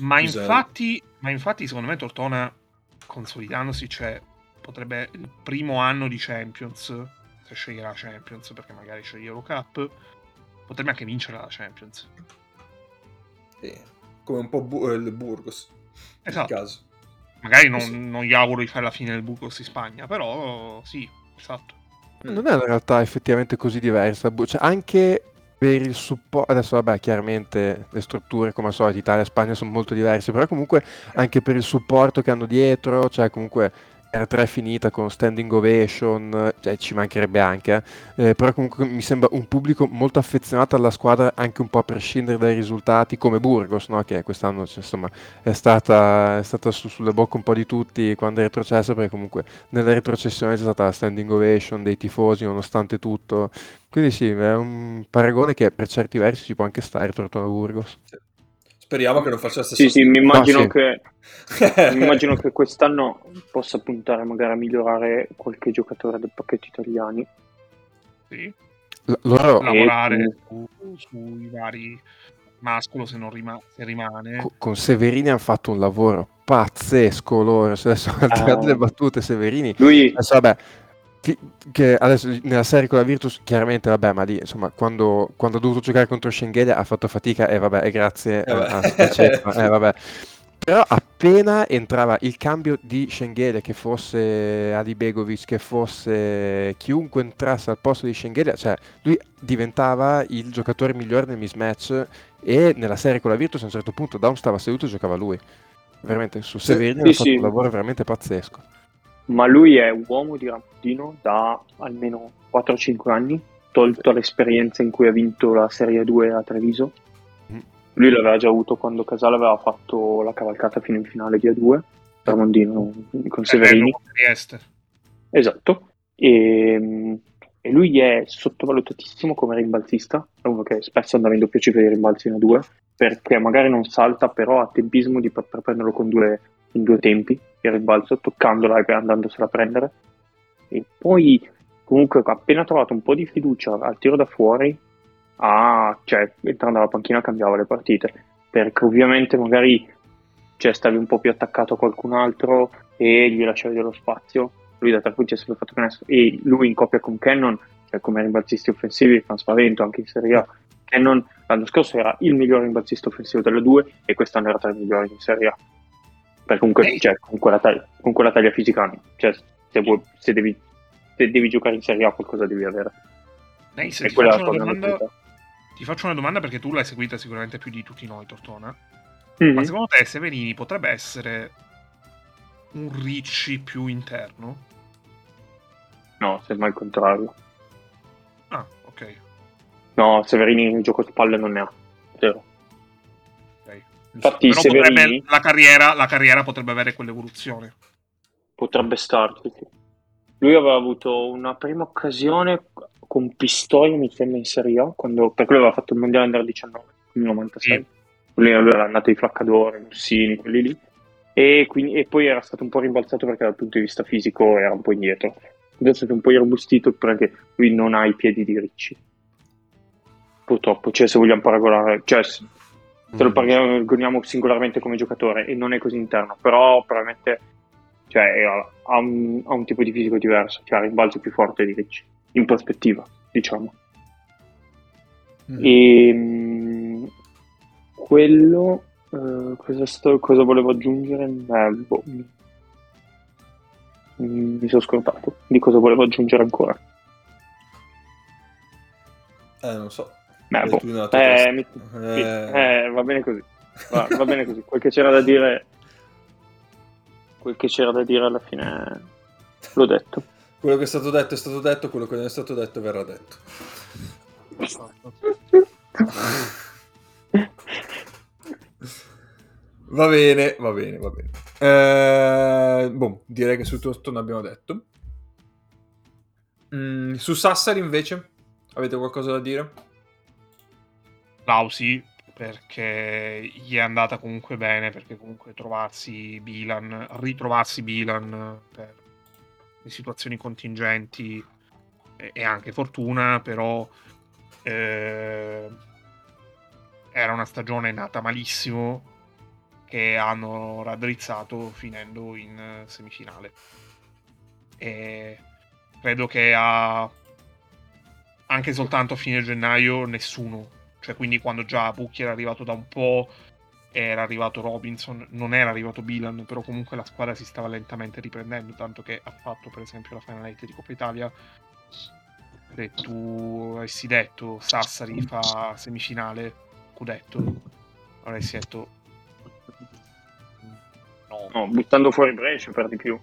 Ma infatti, ma infatti, secondo me Tortona, consolidandosi, cioè, potrebbe il primo anno di Champions, se sceglierà la Champions, perché magari sceglie Eurocup, potrebbe anche vincere la Champions. Sì, come un po' bu- il Burgos, esatto. caso. Magari non, sì. non, gli auguro di fare la fine del Burgos in Spagna, però sì, esatto. Non è una realtà effettivamente così diversa, cioè, anche per il supporto, adesso vabbè chiaramente le strutture come al solito Italia e Spagna sono molto diverse, però comunque anche per il supporto che hanno dietro, cioè comunque R3 è finita con standing ovation, cioè ci mancherebbe anche, eh, però comunque mi sembra un pubblico molto affezionato alla squadra anche un po' a prescindere dai risultati come Burgos, no? che quest'anno cioè, insomma, è stata, è stata su, sulle bocche un po' di tutti quando è retrocessa perché comunque nella retrocessione c'è stata la standing ovation dei tifosi nonostante tutto, quindi sì, è un paragone che per certi versi ci può anche stare Tortona Burgos. Sì. Speriamo che non faccia la stessa Sì, sì, mi immagino, no, sì. Che, mi immagino che quest'anno possa puntare magari a migliorare qualche giocatore del pacchetto italiani. Sì. L- loro... Lavorare e... su, sui vari mascolo se non rima- se rimane. Con, con Severini hanno fatto un lavoro pazzesco loro. Adesso al di là delle battute, Severini. Lui... Adesso, vabbè, che adesso nella serie con la Virtus chiaramente vabbè ma lì insomma quando, quando ha dovuto giocare contro Schengelia ha fatto fatica e vabbè e grazie eh a, a eh, vabbè. però appena entrava il cambio di Schengelia che fosse Ali Begovic che fosse chiunque entrasse al posto di Schengelia cioè lui diventava il giocatore migliore nel mismatch e nella serie con la Virtus a un certo punto Down stava seduto e giocava lui veramente su Severini sì, ha fatto sì. un lavoro veramente pazzesco ma lui è uomo di Rampino da almeno 4-5 anni, tolto l'esperienza in cui ha vinto la Serie 2 a Treviso. Mm. Lui l'aveva già avuto quando Casale aveva fatto la cavalcata fino in finale di A2, Ramondino con Severini. Esatto. E, e, lui è sottovalutatissimo come rimbalzista, è uno che spesso anda in doppio cifra di rimbalzi in A2, perché magari non salta, però ha tempismo di poter prenderlo con due in due tempi il rimbalzo, toccandola e andandosela a prendere. E poi, comunque, appena trovato un po' di fiducia al tiro da fuori, ah, cioè, entrando alla panchina cambiava le partite. Perché ovviamente magari cioè, stavi un po' più attaccato a qualcun altro e gli lasciavi dello spazio. Lui da tre punti ha sempre fatto canestro. E lui in coppia con Cannon, cioè come rimbalzisti offensivi, fa spavento anche in Serie A. Cannon l'anno scorso era il miglior rimbalzista offensivo delle due e quest'anno era tra i migliori in Serie A. Perché comunque, cioè, con, quella taglia, con, quella taglia, fisica, cioè, se, vuoi, se, devi, se, devi, giocare in Serie A qualcosa devi avere. Nice, ti, faccio domanda, ti, faccio una domanda, perché tu l'hai seguita sicuramente più di tutti noi, Tortona. Mm-hmm. Ma secondo te Severini potrebbe essere un Ricci più interno? No, semmai il contrario. Ah, ok. No, Severini in gioco spalle non ne ha. Zero. Infatti, Però Severini... potrebbe, la, carriera, la carriera potrebbe avere quell'evoluzione. Potrebbe starci. Lui aveva avuto una prima occasione con Pistoia, mi sembra, in Serie A, quando, perché lui aveva fatto il Mondiale Under 19, nel 96. Sì. Lui era andato ai Flaccadore, Mussini, quelli lì. E, quindi, e, poi era stato un po' rimbalzato perché dal punto di vista fisico era un po' indietro. Adesso è un po' irrobustito perché lui non ha i piedi di Ricci. Purtroppo, cioè se vogliamo paragonare, cioè se lo mm. paragoniamo singolarmente come giocatore e non è così interno, però probabilmente cioè, ha, un, ha, un, tipo di fisico diverso, cioè ha rimbalzo più forte di Ricci, in prospettiva, diciamo. Mm. E mh, quello, uh, cosa, sto, cosa, volevo aggiungere? Eh, boh, mi, mi sono scordato di cosa volevo aggiungere ancora. Eh, non so. Beh, boh. eh, mi, eh... eh, va bene così. Va, va bene così. Quel che c'era da dire. quel che c'era da dire alla fine l'ho detto. Quello che è stato detto è stato detto, quello che non è stato detto verrà detto. va bene, va bene, va bene. Eh, boh, direi che su tutto ne abbiamo detto. Mm, su Sassari invece, avete qualcosa da dire? Lausi, perché gli è andata comunque bene, perché comunque trovarsi Bilan, ritrovarsi Bilan per le situazioni contingenti e anche fortuna, però eh, era una stagione nata malissimo che hanno raddrizzato finendo in semifinale. E credo che a anche soltanto a fine gennaio nessuno cioè quindi quando già Bucchi era arrivato da un po', era arrivato Robinson, non era arrivato Bilan, però comunque la squadra si stava lentamente riprendendo, tanto che ha fatto per esempio la Final Eight di Coppa Italia. Se tu avessi detto Sassari fa semifinale, Cudetto, avresti detto no. no buttando fuori Brescia per di più.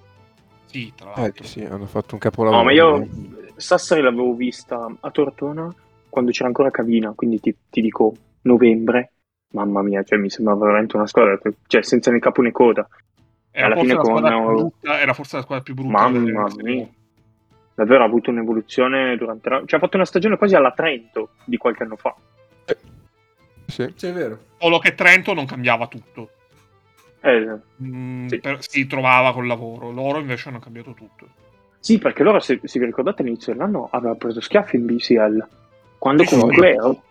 Sì, tra l'altro. Eh, sì, hanno fatto un capolavoro. No, ma io Sassari l'avevo vista a Tortona quando c'era ancora Cavina, quindi ti, ti dico novembre, mamma mia, cioè, mi sembra veramente una squadra, cioè senza né capo né coda. Era, alla forse, fine la con... brutta, era forse la squadra più brutta. Mamma mia. Davvero ha avuto un'evoluzione durante la... Cioè ha fatto una stagione quasi alla Trento di qualche anno fa. Eh. Sì, sì, è vero. Solo che Trento non cambiava tutto. Eh, mm, sì. Per, si trovava col lavoro. Loro invece hanno cambiato tutto. Sì, perché loro, se, se vi ricordate, all'inizio dell'anno aveva preso schiaffi in BCL. Quando comunque esatto.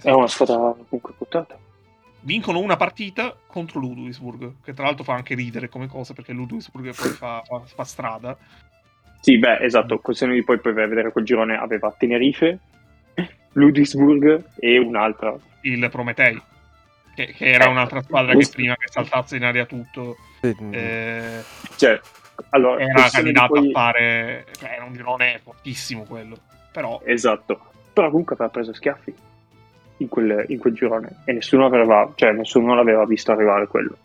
è una squadra comunque quotata. Vincono una partita contro Ludwigsburg, che tra l'altro fa anche ridere come cosa, perché Ludwigsburg poi fa, fa, fa strada. Sì, beh, esatto, questione di poi, poi vedere quel girone aveva Tenerife, Ludwigsburg e un'altra. Il Prometei, che, che era eh, un'altra squadra che prima che saltasse in aria tutto... Eh, cioè, allora, era candidato poi... a fare... Cioè, era un girone fortissimo quello però... Esatto, però comunque aveva preso schiaffi in quel, in quel girone e nessuno, aveva, cioè, nessuno l'aveva visto arrivare quello.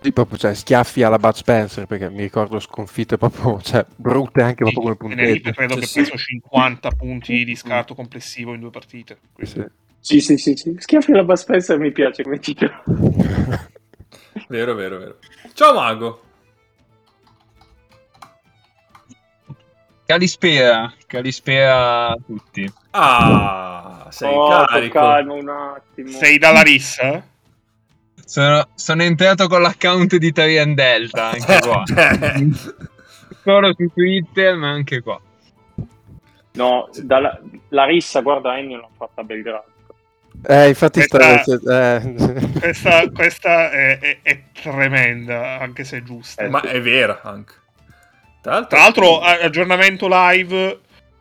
Sì, proprio, cioè, schiaffi alla Bud Spencer, perché mi ricordo sconfitte proprio, cioè, brutte anche sì, proprio come punteggio. credo che ha preso 50 punti di scarto complessivo in due partite. Sì. Sì, sì, sì, sì. Schiaffi alla Bud Spencer mi piace come titolo. vero, vero, vero. Ciao Mago. Calispera, Calispera a tutti. Ah, sei oh, carico. calmo un attimo. Sei dalla rissa? Sono, sono entrato con l'account di Tarian Delta anche qua. Solo su Twitter, ma anche qua. No, dalla, la rissa, guarda, Ennio l'ha fatta a Belgrado. Eh, infatti questa, sta, eh. questa, questa è, è, è, tremenda, anche se è giusta. Eh, ma è vera anche. Tra l'altro, Tra l'altro aggiornamento live,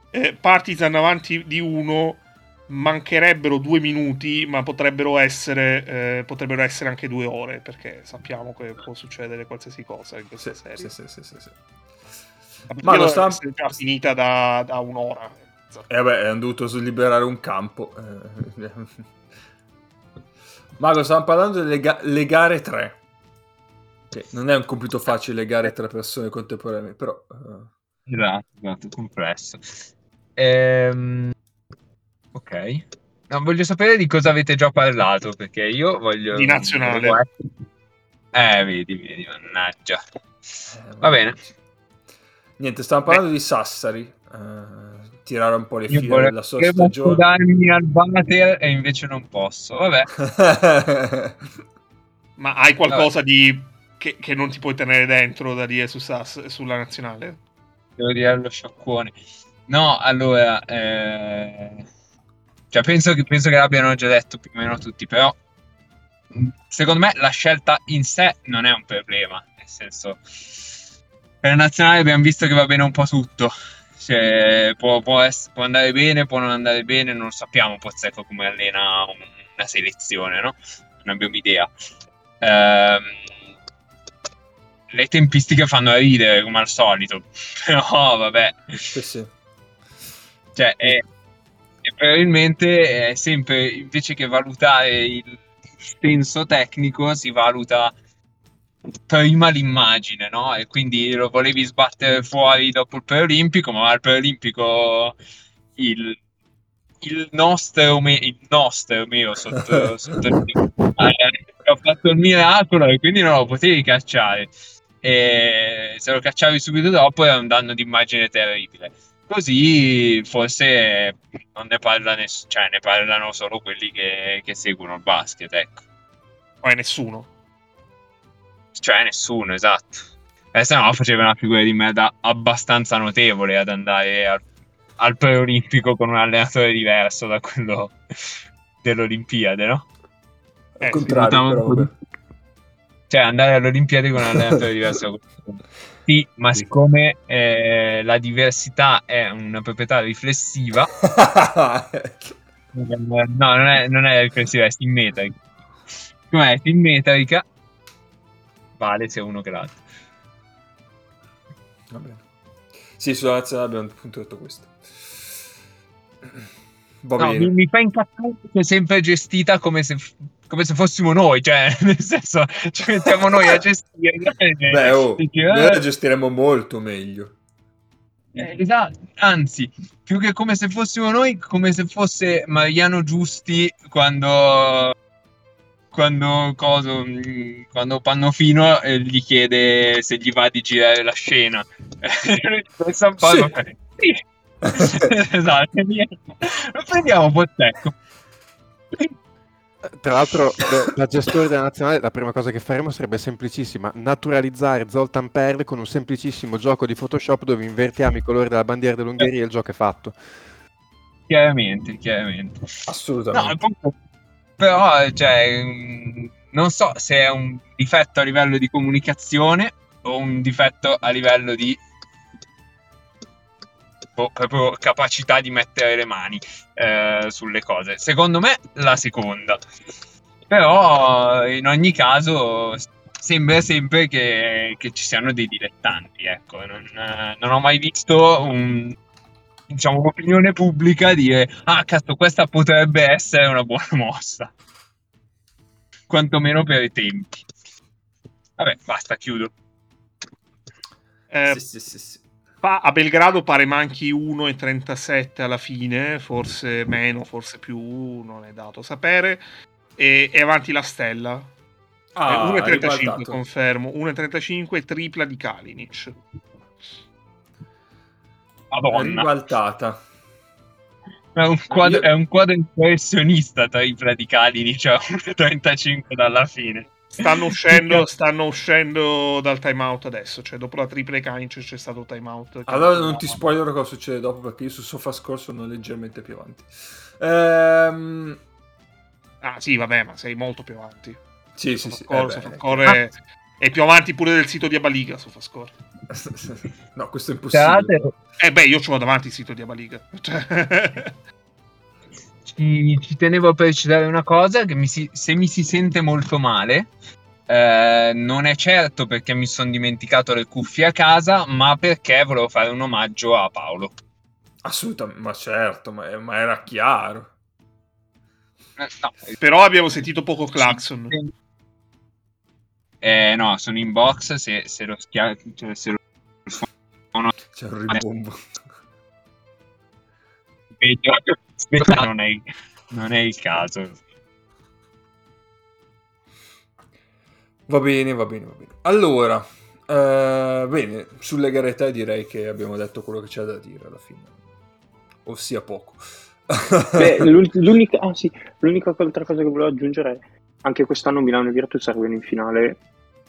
eh, Partizan avanti di uno, mancherebbero due minuti, ma potrebbero essere, eh, potrebbero essere anche due ore, perché sappiamo che può succedere qualsiasi cosa in questa sì, serie. Sì, sì, sì, sì, sì. Ma lo sta... è già finita da, da un'ora. E eh beh, hanno dovuto liberare un campo. Eh. Ma lo stavamo parlando delle ga- gare 3. Che non è un compito facile legare tre persone contemporaneamente, però... Uh... Esatto, esatto, complesso. Ehm... Ok. No, voglio sapere di cosa avete già parlato, perché io voglio... Di nazionale. Eh, vedi, vedi, mannaggia. Eh, Va bene. Niente, stavamo parlando Beh. di Sassari. Uh, tirare un po' le file della sua stagione. darmi al Bater e invece non posso. Vabbè. Ma hai qualcosa Vabbè. di che, che, non ti puoi tenere dentro da dire su SAS, sulla nazionale? Devo dire allo scioccone. No, allora, eh... cioè, penso, che, penso che l'abbiano già detto più o meno tutti, però secondo me la scelta in sé non è un problema, nel senso, per la nazionale abbiamo visto che va bene un po' tutto. Cioè, può, può, essere, può, andare bene, può non andare bene, non sappiamo Pozzecco come allena una selezione, no? Non abbiamo idea. Ehm, le tempistiche fanno ridere come al solito, però vabbè. Sì, sì. Cioè, è, è probabilmente è sempre invece che valutare il senso tecnico, si valuta prima l'immagine, no? E quindi lo volevi sbattere fuori dopo il preolimpico, ma al preolimpico il, il nostro, il nostro mio sotto, sotto il, ha fatto il miracolo e quindi non lo potevi cacciare. E se lo cacciavi subito dopo era un danno d'immagine terribile. Così forse non ne parla nessuno, cioè ne parlano solo quelli che, che seguono il basket, ecco. Poi nessuno. Cioè nessuno, esatto. Eh, se no faceva una figura di merda abbastanza notevole ad andare al, al preolimpico con un allenatore diverso da quello dell'Olimpiade, no? Al eh, contrario, però, cioè andare alle Olimpiadi con un allenatore diverso. Sì, ma siccome eh, la diversità è una proprietà riflessiva, no, non è, non è riflessiva, è simmetrica. Come è simmetrica, vale sia uno che l'altro. Va bene. Sì, sulla nazionale abbiamo appunto detto questo. Va no, mi, mi, fa incazzare che è sempre gestita come se come se fossimo noi, cioè, nel senso, ci mettiamo noi a gestire. Beh, oh, dici, noi la gestiremo molto meglio. Eh, esatto, anzi, più che come se fossimo noi, come se fosse Mariano Giusti quando quando, coso, quando Pannofino eh, gli chiede se gli va di girare la scena. San Paolo, sì. sì. esatto, lo prendiamo un po' secco. Tra l'altro, da gestore della nazionale, la prima cosa che faremo sarebbe semplicissima: naturalizzare Zoltan Perl con un semplicissimo gioco di Photoshop dove invertiamo i colori della bandiera dell'Ungheria e il gioco è fatto. Chiaramente, chiaramente. Assolutamente. No, però, cioè, non so se è un difetto a livello di comunicazione o un difetto a livello di proprio capacità di mettere le mani eh, sulle cose. Secondo me la seconda. Però in ogni caso sembra sempre che, che ci siano dei dilettanti. Ecco. Non, eh, non ho mai visto un, diciamo, un'opinione pubblica dire ah cazzo questa potrebbe essere una buona mossa. Quantomeno per i tempi. Vabbè, basta, chiudo. Eh, sì, sì, sì, sì a Belgrado pare manchi 1,37 alla fine, forse meno, forse più, non è dato sapere. E è avanti la Stella. Ah, 1,35 confermo, 1,35 tripla di Kalinic. Madonna. Ribaltata. È un, quadro, è un quadro impressionista tripla di Kalinic, cioè 1,35 dalla fine. Stanno uscendo, stanno uscendo dal timeout adesso, cioè dopo la triple Kainch c'è stato timeout. Allora non ti spoilerò cosa succede dopo perché io su SofaScore sono leggermente più avanti. Ehm... Ah sì, vabbè, ma sei molto più avanti. Sì, sì, sì. Eh SofaScore ah. è, è, più avanti pure del sito di Abaliga, SofaScore. no, questo è impossibile. Eh beh, io ci ho davanti il sito di Abaliga. Cioè... ci, ci, tenevo a precisare una cosa, che mi si, se mi si sente molto male, eh, non è certo perché mi sono dimenticato le cuffie a casa, ma perché volevo fare un omaggio a Paolo. Assolutamente, ma certo, ma, ma era chiaro. Eh, no. Però abbiamo sentito poco clacson. Eh, no, sono in box, se, se lo schiavo... Cioè, se lo... C'è un ribombo. Non è, non è il caso. Va bene, va bene, va bene. Allora, eh, bene, sulle gare direi che abbiamo detto quello che c'è da dire alla fine, ossia poco. Beh, l'unica, ah, sì, l'unica altra cosa che volevo aggiungere è anche quest'anno Milano e Virtus arrivano in finale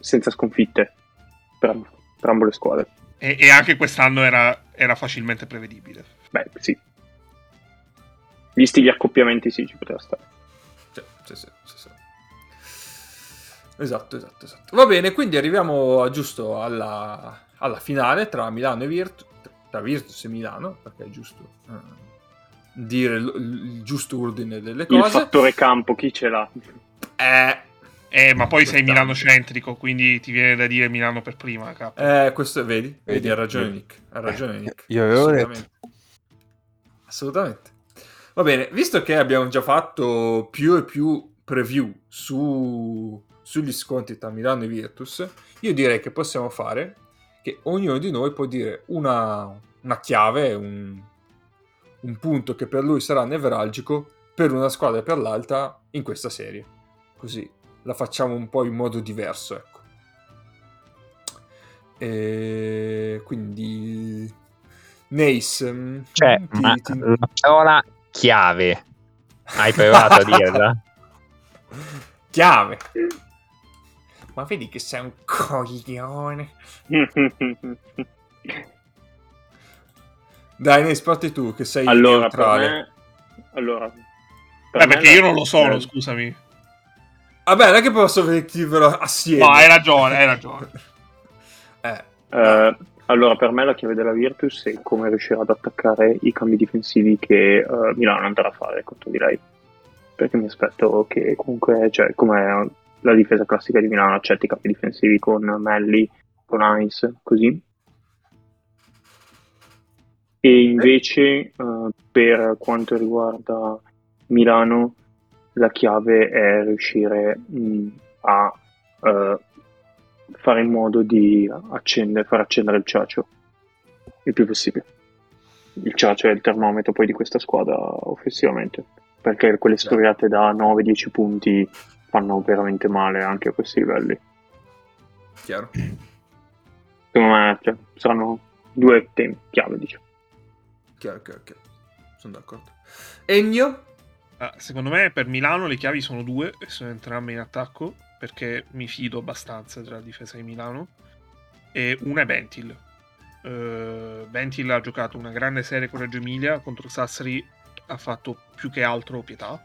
senza sconfitte per, per ambo le squadre. E, e anche quest'anno era, era facilmente prevedibile. Beh, sì, Visti gli accoppiamenti, sì, ci poteva stare. Sì, sì, sì, sì, sì. Esatto, esatto, esatto. Va bene, quindi arriviamo giusto alla, alla finale tra Milano e Virtus, tra Virtus e Milano, perché è giusto uh, dire il, il, giusto ordine delle cose. Il fattore campo, chi ce l'ha? Eh, eh, ma poi sei Milano centrico, quindi ti viene da dire Milano per prima. Capo. Eh, questo vedi, vedi, ha ragione Nick. Ha ragione Nick. Io avevo Assolutamente. detto. Assolutamente. Va bene, visto che abbiamo già fatto più e più preview su, sugli sconti tra Milano e Virtus, io direi che possiamo fare che ognuno di noi può dire una, una chiave, un, un punto che per lui sarà nevralgico per una squadra e per l'altra in questa serie. Così la facciamo un po' in modo diverso, ecco. E quindi Nace, mm, cioè, ti, ma ti... la parola chiave. Hai provato a dirla? Chiave. Ma vedi che sei un coglione. Dai, ne sporti tu che sei allora, neutrale. Me... Allora, per Beh, perché io non lo sono, scusami. Vabbè, non è che posso dirvelo assieme. No, hai ragione, hai ragione. eh. Uh, allora, per me la chiave della Virtus è come riuscire ad attaccare i cambi difensivi che uh, Milano andrà a fare contro di lei. Perché mi aspetto che comunque, cioè, come la difesa classica di Milano accetti i cambi difensivi con Melli, con Ice, così. E invece, uh, per quanto riguarda Milano, la chiave è riuscire mh, a fare in modo di accendere, far accendere il ciacio il più possibile. Il ciacio è il termometro poi di questa squadra offensivamente, perché quelle storiate da 9-10 punti fanno veramente male anche a questi livelli. Chiaro. Secondo me cioè, saranno due temi chiave, diciamo. Chiaro, chiaro, chiaro. Sono d'accordo. Ennio? Ah, secondo me per Milano le chiavi sono due e sono entrambe in attacco perché mi fido abbastanza della difesa di Milano. E una è Bentil. Uh, Bentil ha giocato una grande serie con Reggio Emilia contro Sassari, ha fatto più che altro pietà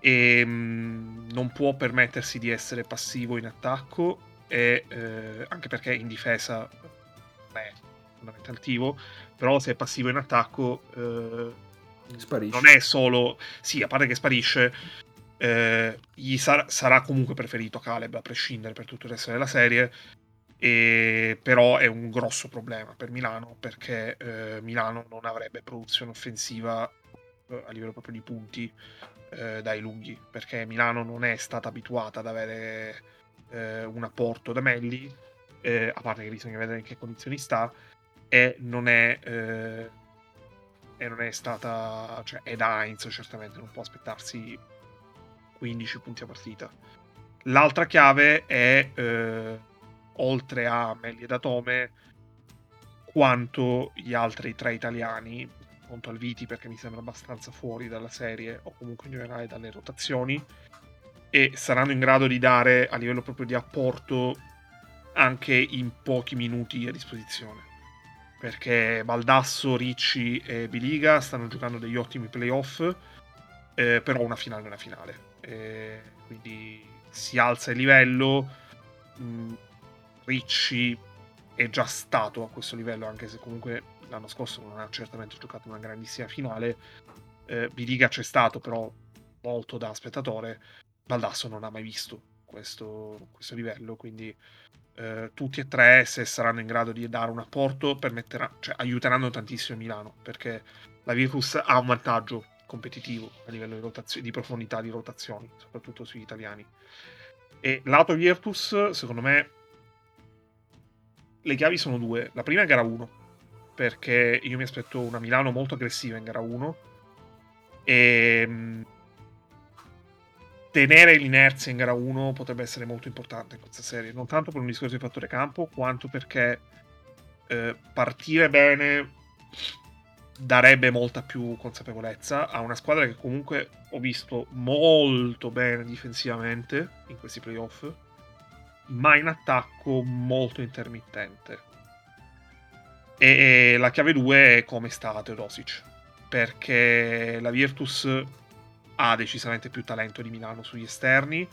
e mm, non può permettersi di essere passivo in attacco e, eh, anche perché in difesa è fondamentalmente attivo però se è passivo in attacco eh, non è solo sì a parte che sparisce eh, gli sar- sarà comunque preferito Caleb a prescindere per tutto il resto della serie e, però è un grosso problema per Milano perché eh, Milano non avrebbe produzione offensiva eh, a livello proprio di punti eh, dai lunghi perché Milano non è stata abituata ad avere eh, un apporto da Melli eh, a parte che bisogna vedere in che condizioni sta e non è e non è stata cioè Ed Heinz certamente non può aspettarsi 15 punti a partita. L'altra chiave è, eh, oltre a Melli ed Atome, quanto gli altri tre italiani, conto Alviti perché mi sembra abbastanza fuori dalla serie o comunque in generale dalle rotazioni, e saranno in grado di dare a livello proprio di apporto anche in pochi minuti a disposizione. Perché Baldasso, Ricci e Biliga stanno giocando degli ottimi playoff, eh, però una finale è una finale eh, quindi si alza il livello. Mm, Ricci è già stato a questo livello, anche se comunque l'anno scorso non ha certamente giocato una grandissima finale. Eh, Biliga c'è stato, però molto da spettatore. Baldasso non ha mai visto questo, questo livello, quindi eh, tutti e tre, se saranno in grado di dare un apporto, cioè, aiuteranno tantissimo Milano, perché la Virtus ha un vantaggio competitivo a livello di, rotazio- di profondità di rotazioni, soprattutto sugli italiani. E lato Virtus, secondo me, le chiavi sono due. La prima è gara 1, perché io mi aspetto una Milano molto aggressiva in gara 1 e mm, tenere l'inerzia in gara 1 potrebbe essere molto importante in questa serie, non tanto per un discorso di fattore campo, quanto perché eh, partire bene darebbe molta più consapevolezza a una squadra che comunque ho visto molto bene difensivamente in questi playoff, ma in attacco molto intermittente. E, la chiave 2 è come sta Teodosic, perché la Virtus ha decisamente più talento di Milano sugli esterni,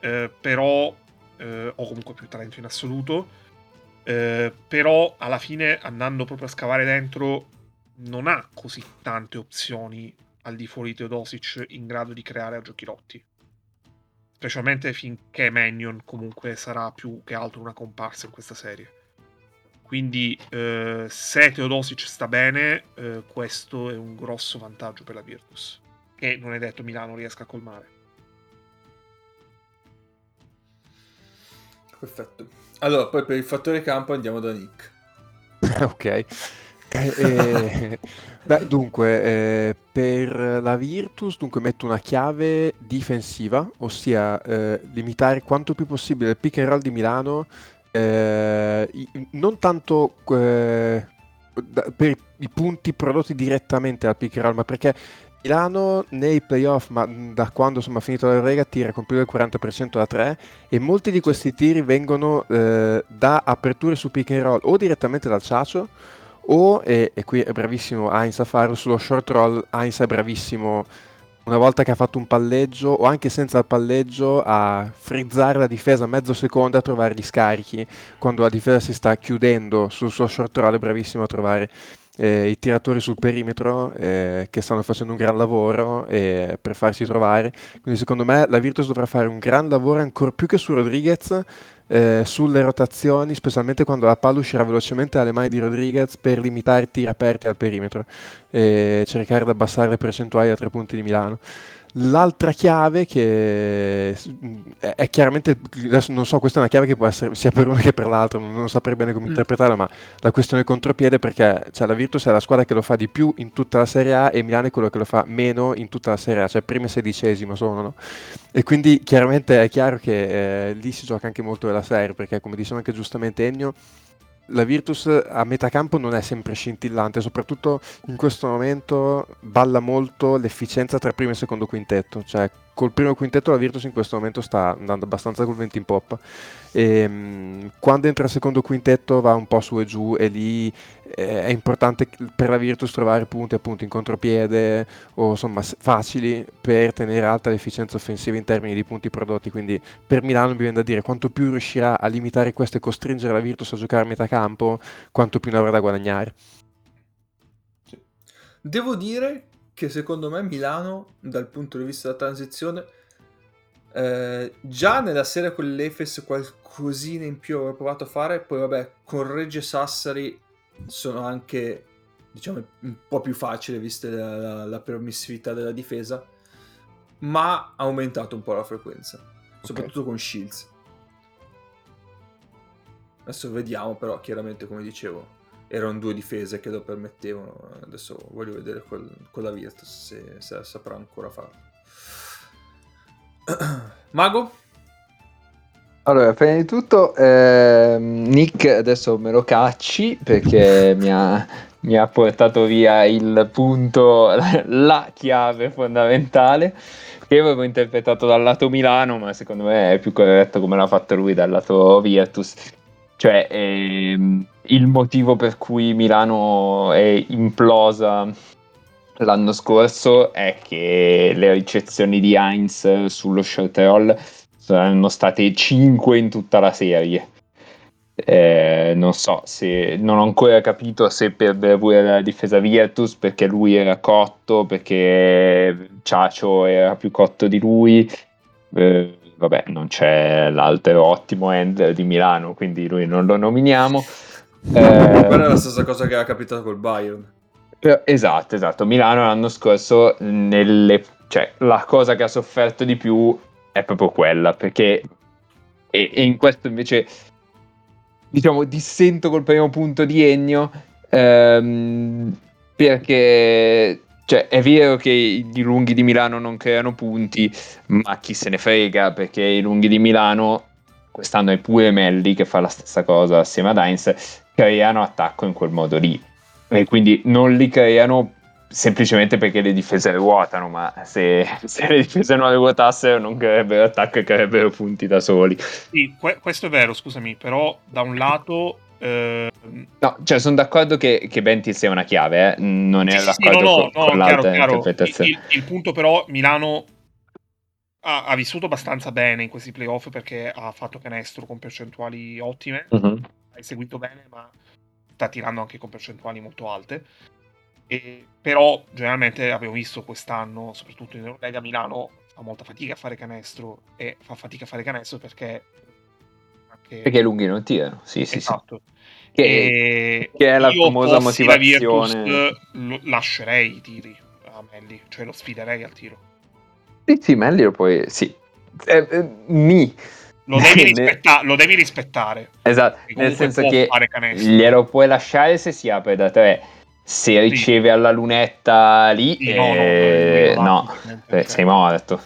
eh, però, eh, o comunque più talento in assoluto, eh, però alla fine andando proprio a scavare dentro non ha così tante opzioni al di fuori di Teodosic in grado di creare a giochi rotti. Specialmente finché Mannion comunque sarà più che altro una comparsa in questa serie. Quindi eh, se Teodosic sta bene, eh, questo è un grosso vantaggio per la Virtus. Che non è detto Milano riesca a colmare. Perfetto. Allora, poi per il fattore campo andiamo da Nick. ok. Eh, eh, beh, dunque, eh, per la Virtus, dunque metto una chiave difensiva, ossia eh, limitare quanto più possibile il pick and roll di Milano, eh, non tanto eh, per i punti prodotti direttamente al pick and roll, ma perché Milano nei playoff, ma da quando insomma, ha finito la Rega, tira con più del 40% da 3 e molti di questi tiri vengono da aperture su pick and roll o direttamente dal Ciacio o, e, e, qui è bravissimo Heinz a farlo, sullo short roll Heinz è bravissimo una volta che ha fatto un palleggio o anche senza il palleggio a frizzare la difesa mezzo secondo a trovare gli scarichi. Quando la difesa si sta chiudendo sul suo short roll è bravissimo a trovare eh, i tiratori sul perimetro eh, che stanno facendo un gran lavoro eh, per farsi trovare. Quindi secondo me la Virtus dovrà fare un gran lavoro ancora più che su Rodriguez eh, sulle rotazioni, specialmente quando la palla uscirà velocemente dalle mani di Rodriguez per limitare i tiri aperti al perimetro e cercare di abbassare le percentuali a tre punti di Milano. L'altra chiave che è chiaramente, adesso non so, questa è una chiave che può essere sia per uno che per l'altro, non saprei bene come mm. interpretarla, ma la questione contropiede perché cioè, la Virtus è la squadra che lo fa di più in tutta la Serie A e Milano è quello che lo fa meno in tutta la Serie A, cioè prima e sedicesimo sono, no? E quindi chiaramente è chiaro che eh, lì si gioca anche molto della serie, perché come diceva anche giustamente Ennio, la Virtus a metà campo non è sempre scintillante, soprattutto in questo momento balla molto l'efficienza tra primo e secondo quintetto, cioè col primo quintetto la Virtus in questo momento sta andando abbastanza col vento in poppa. E, ehm, quando entra il secondo quintetto va un po' su e giù e lì eh, è importante per la Virtus trovare punti appunto in contropiede o insomma facili per tenere alta l'efficienza offensiva in termini di punti prodotti. Quindi per Milano mi viene da dire quanto più riuscirà a limitare questo e costringere la Virtus a giocare a metà campo, quanto più ne avrà da guadagnare. Devo dire che secondo me Milano, dal punto di vista della transizione, eh, già nella serie con l'Efes qualcosina in più avevo provato a fare, poi vabbè, con Regge Sassari sono anche, diciamo, un po' più facile vista la, la, la permissività della difesa, ma ha aumentato un po' la frequenza, soprattutto okay. con Shields. Adesso vediamo però, chiaramente, come dicevo, erano due difese che lo permettevano. Adesso voglio vedere col, con la Virtus se, se saprà ancora farlo. Mago? Allora, prima di tutto, eh, Nick adesso me lo cacci perché mi, ha, mi ha portato via il punto, la chiave fondamentale che avevo interpretato dal lato Milano, ma secondo me è più corretto come l'ha fatto lui dal lato Virtus. Cioè, ehm, il motivo per cui Milano è implosa l'anno scorso è che le ricezioni di Heinz sullo short roll saranno state 5 in tutta la serie. Eh, non so se non ho ancora capito se per pure la difesa Virtus perché lui era cotto, perché Ciacio era più cotto di lui. Eh, vabbè, non c'è l'altro ottimo end di Milano, quindi lui non lo nominiamo. Eh, Quella è la stessa cosa che ha capitato col Bayern. Esatto, esatto. Milano l'anno scorso, nelle, cioè, la cosa che ha sofferto di più è proprio quella, perché e, e in questo invece, diciamo, dissento col primo punto di Ennio, ehm, perché cioè, è vero che i lunghi di Milano non creano punti, ma chi se ne frega, perché i lunghi di Milano, quest'anno è pure Melli che fa la stessa cosa assieme ad Heinz, creano attacco in quel modo lì. E quindi non li creano semplicemente perché le difese ruotano, ma se, se le difese non ruotassero non creerebbero attacco e creerebbero punti da soli. Sì, que- questo è vero, scusami, però da un lato... No, cioè sono d'accordo che, che Benti sia una chiave, eh? non è sì, d'accordo sì, no, no, con, no, con l'altra chiaro, interpretazione. Il, il, il, punto però, Milano ha, ha, vissuto abbastanza bene in questi playoff perché ha fatto canestro con percentuali ottime, uh-huh. ha eseguito bene, ma sta tirando anche con percentuali molto alte. E, però generalmente abbiamo visto quest'anno, soprattutto in Lega Milano, fa molta fatica a fare canestro e fa fatica a fare canestro perché... Anche... Perché lunghi non tirano, sì, sì, esatto. sì. Che, che, è la famosa motivazione. Virtus, lascerei i tiri a Melli, cioè lo sfiderei al tiro. Sì, sì, Melli lo puoi... Sì. Eh, eh, mi lo, devi rispetta- lo devi rispettare. Esatto, nel senso che glielo puoi lasciare se si apre da tre. Se riceve sì. alla lunetta lì, sì, eh, no, no, no, sei morto.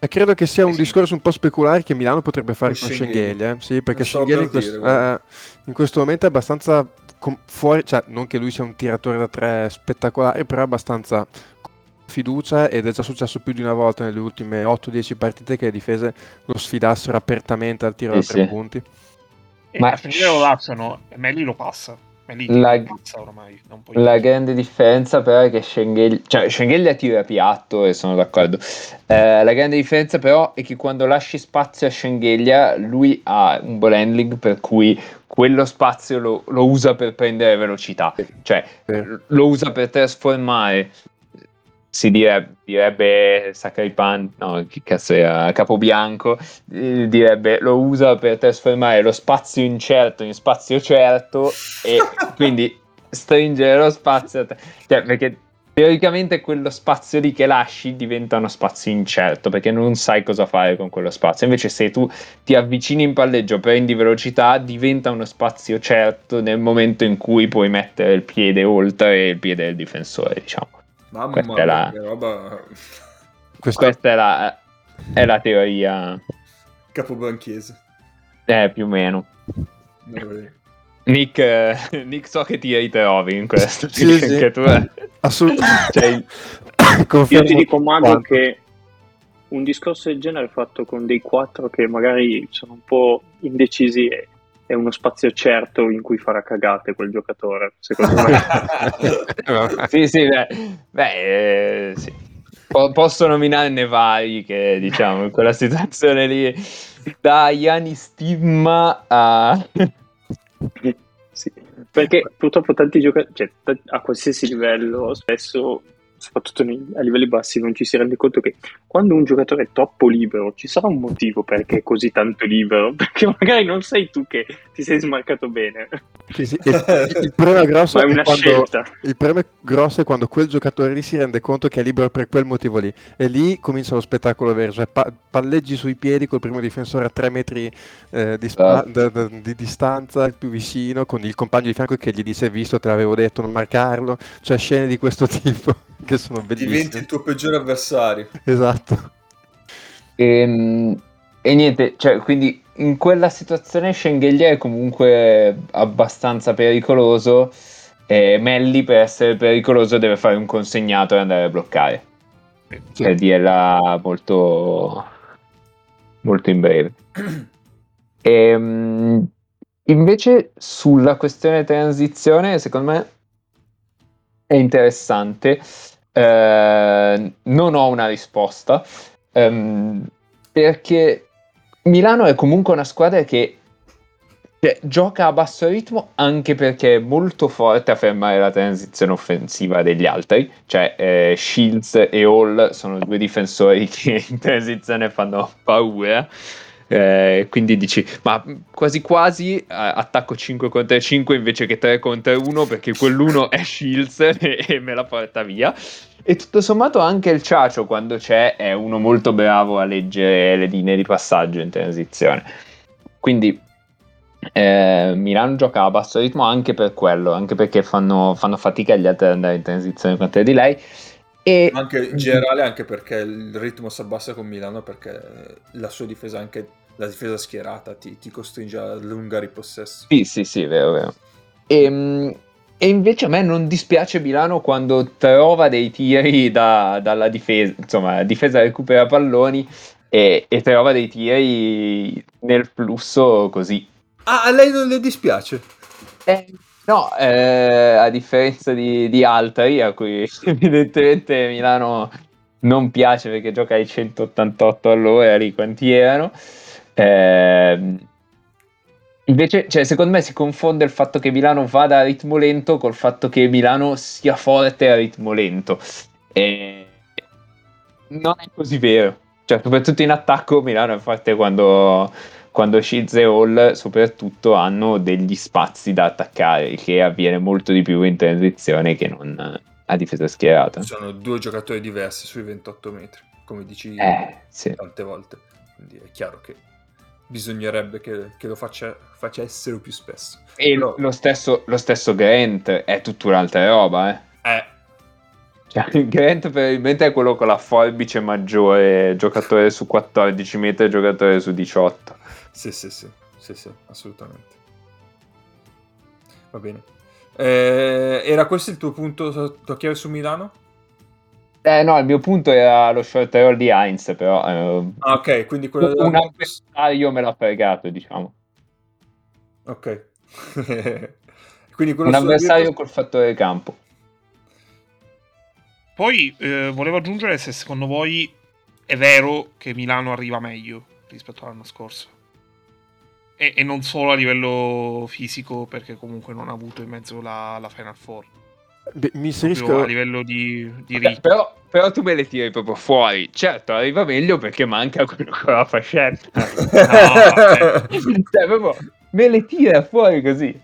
E credo che sia un discorso un po' speculare che Milano potrebbe fare con Schengelia, eh? sì, perché Schengelia in, quest- eh, in, questo momento è abbastanza com- fuori, cioè non che lui sia un tiratore da tre spettacolare, però è abbastanza fiducia ed è già successo più di una volta nelle ultime 8-10 partite che le difese lo sfidassero apertamente al tiro sì, da tre sì. punti. E Ma a finire lo lasciano e Melli lo passa la, ormai, la grande differenza però è che Schengelia, cioè Schengelia tira piatto e sono d'accordo. Eh, la grande differenza però è che quando lasci spazio a Schengelia lui ha un ball handling per cui quello spazio lo, lo usa per prendere velocità, cioè lo usa per trasformare si direbbe, direbbe Sacripan, no, che cazzo era, Capobianco, eh, direbbe lo usa per trasformare lo spazio incerto in spazio certo e quindi stringere lo spazio, cioè perché teoricamente quello spazio lì che lasci diventa uno spazio incerto perché non sai cosa fare con quello spazio. Invece, se tu ti avvicini in palleggio, prendi velocità, diventa uno spazio certo nel momento in cui puoi mettere il piede oltre il piede del difensore, diciamo. Mamma questa mia, è la... roba... Questa, questa è, la, è la teoria capobranchiese. Eh, più o meno. Nick, eh, Nick, so che ti ritrovi in questo. Sì, sì. Che tu, eh. Assolutamente. Cioè, Io ti dico, Mago, che un discorso del genere fatto con dei quattro che magari sono un po' indecisi e è uno spazio certo in cui farà cagate quel giocatore, secondo me. sì, sì, beh, beh eh, sì. Po- posso nominarne vari che, diciamo, in quella situazione lì, da Yanni Stigma a... sì, perché purtroppo tanti giocatori, cioè, a qualsiasi livello, spesso soprattutto nei, a livelli bassi, non ci si rende conto che quando un giocatore è troppo libero ci sarà un motivo perché è così tanto libero, perché magari non sei tu che ti sei smarcato bene. Sì, sì. Il, il, problema grosso è, è quando, il problema grosso è quando quel giocatore lì si rende conto che è libero per quel motivo lì e lì comincia lo spettacolo vero, cioè pa- palleggi sui piedi col primo difensore a tre metri eh, di, spa- uh. d- d- di, distanza, il più vicino, con il compagno di fianco che gli dice visto te l'avevo detto non marcarlo, cioè scene di questo tipo che sono bellissime. Diventi il tuo peggiore avversario. Esatto. E, ehm, e niente, cioè, quindi in quella situazione Schengelia è comunque abbastanza pericoloso e Melli per essere pericoloso deve fare un consegnato e andare a bloccare. Sì. Per dirla molto, molto in breve. e, ehm, invece sulla questione transizione, secondo me è interessante. Eh, non ho una risposta ehm, perché Milano è comunque una squadra che cioè, gioca a basso ritmo anche perché è molto forte a fermare la transizione offensiva degli altri. Cioè, eh, Shields e Hall sono due difensori che in transizione fanno paura. Eh, quindi dici, ma quasi quasi eh, attacco 5 contro 5 invece che 3 contro 1 perché quell'uno è Shields e, e, me la porta via. E tutto sommato anche il Ciacio quando c'è è uno molto bravo a leggere le linee di passaggio in transizione. Quindi eh, Milano gioca a basso ritmo anche per quello, anche perché fanno, fanno fatica gli altri ad andare in transizione contro di lei. E... Anche in generale, anche perché il ritmo si abbassa con Milano, perché la sua difesa, anche la difesa schierata, ti, ti costringe a allungare i possessi. Sì, sì, sì, vero, vero. E, ehm, e, invece a me non dispiace Milano quando trova dei tiri da, dalla difesa, insomma, la difesa recupera palloni e, e trova dei tiri nel flusso così. Ah, a lei non le dispiace? Eh, No, eh, a differenza di, di, altri, a cui evidentemente Milano non piace perché gioca ai 188 all'ora, lì quanti erano. Eh, invece, cioè, secondo me si confonde il fatto che Milano vada a ritmo lento col fatto che Milano sia forte a ritmo lento. E non è così vero. Cioè, soprattutto in attacco Milano è forte quando quando Shields e Hall soprattutto hanno degli spazi da attaccare, che avviene molto di più in transizione che non a difesa schierata. Sono due giocatori diversi sui 28 metri, come dici eh, sì. tante volte. quindi è chiaro che bisognerebbe che, che lo faccia, facessero più spesso. E Però... lo, stesso, lo stesso Grant è tutta un'altra roba, eh. Eh, cioè, Grant probabilmente è quello con la forbice maggiore, giocatore su 14 metri, giocatore su 18. Sì, sì, sì, sì, sì assolutamente. Va bene. Eh, era questo il tuo punto tocchiare su Milano? Eh no, il mio punto era lo short roll di Heinz, però... Eh, ah, ok, quindi quello un della... avversario me l'ha fregato, diciamo. Ok. quindi un avversario col fattore campo. Poi eh, volevo aggiungere se secondo voi è vero che Milano arriva meglio rispetto all'anno scorso. E, e non solo a livello fisico, perché comunque non ha avuto in mezzo la, la Final Four. Beh, mi inserisco a livello di, di ritmo. Però, però, tu me le tiri proprio fuori. Certo, arriva meglio perché manca quello con la fascetta. no, cioè, proprio me le tira fuori così.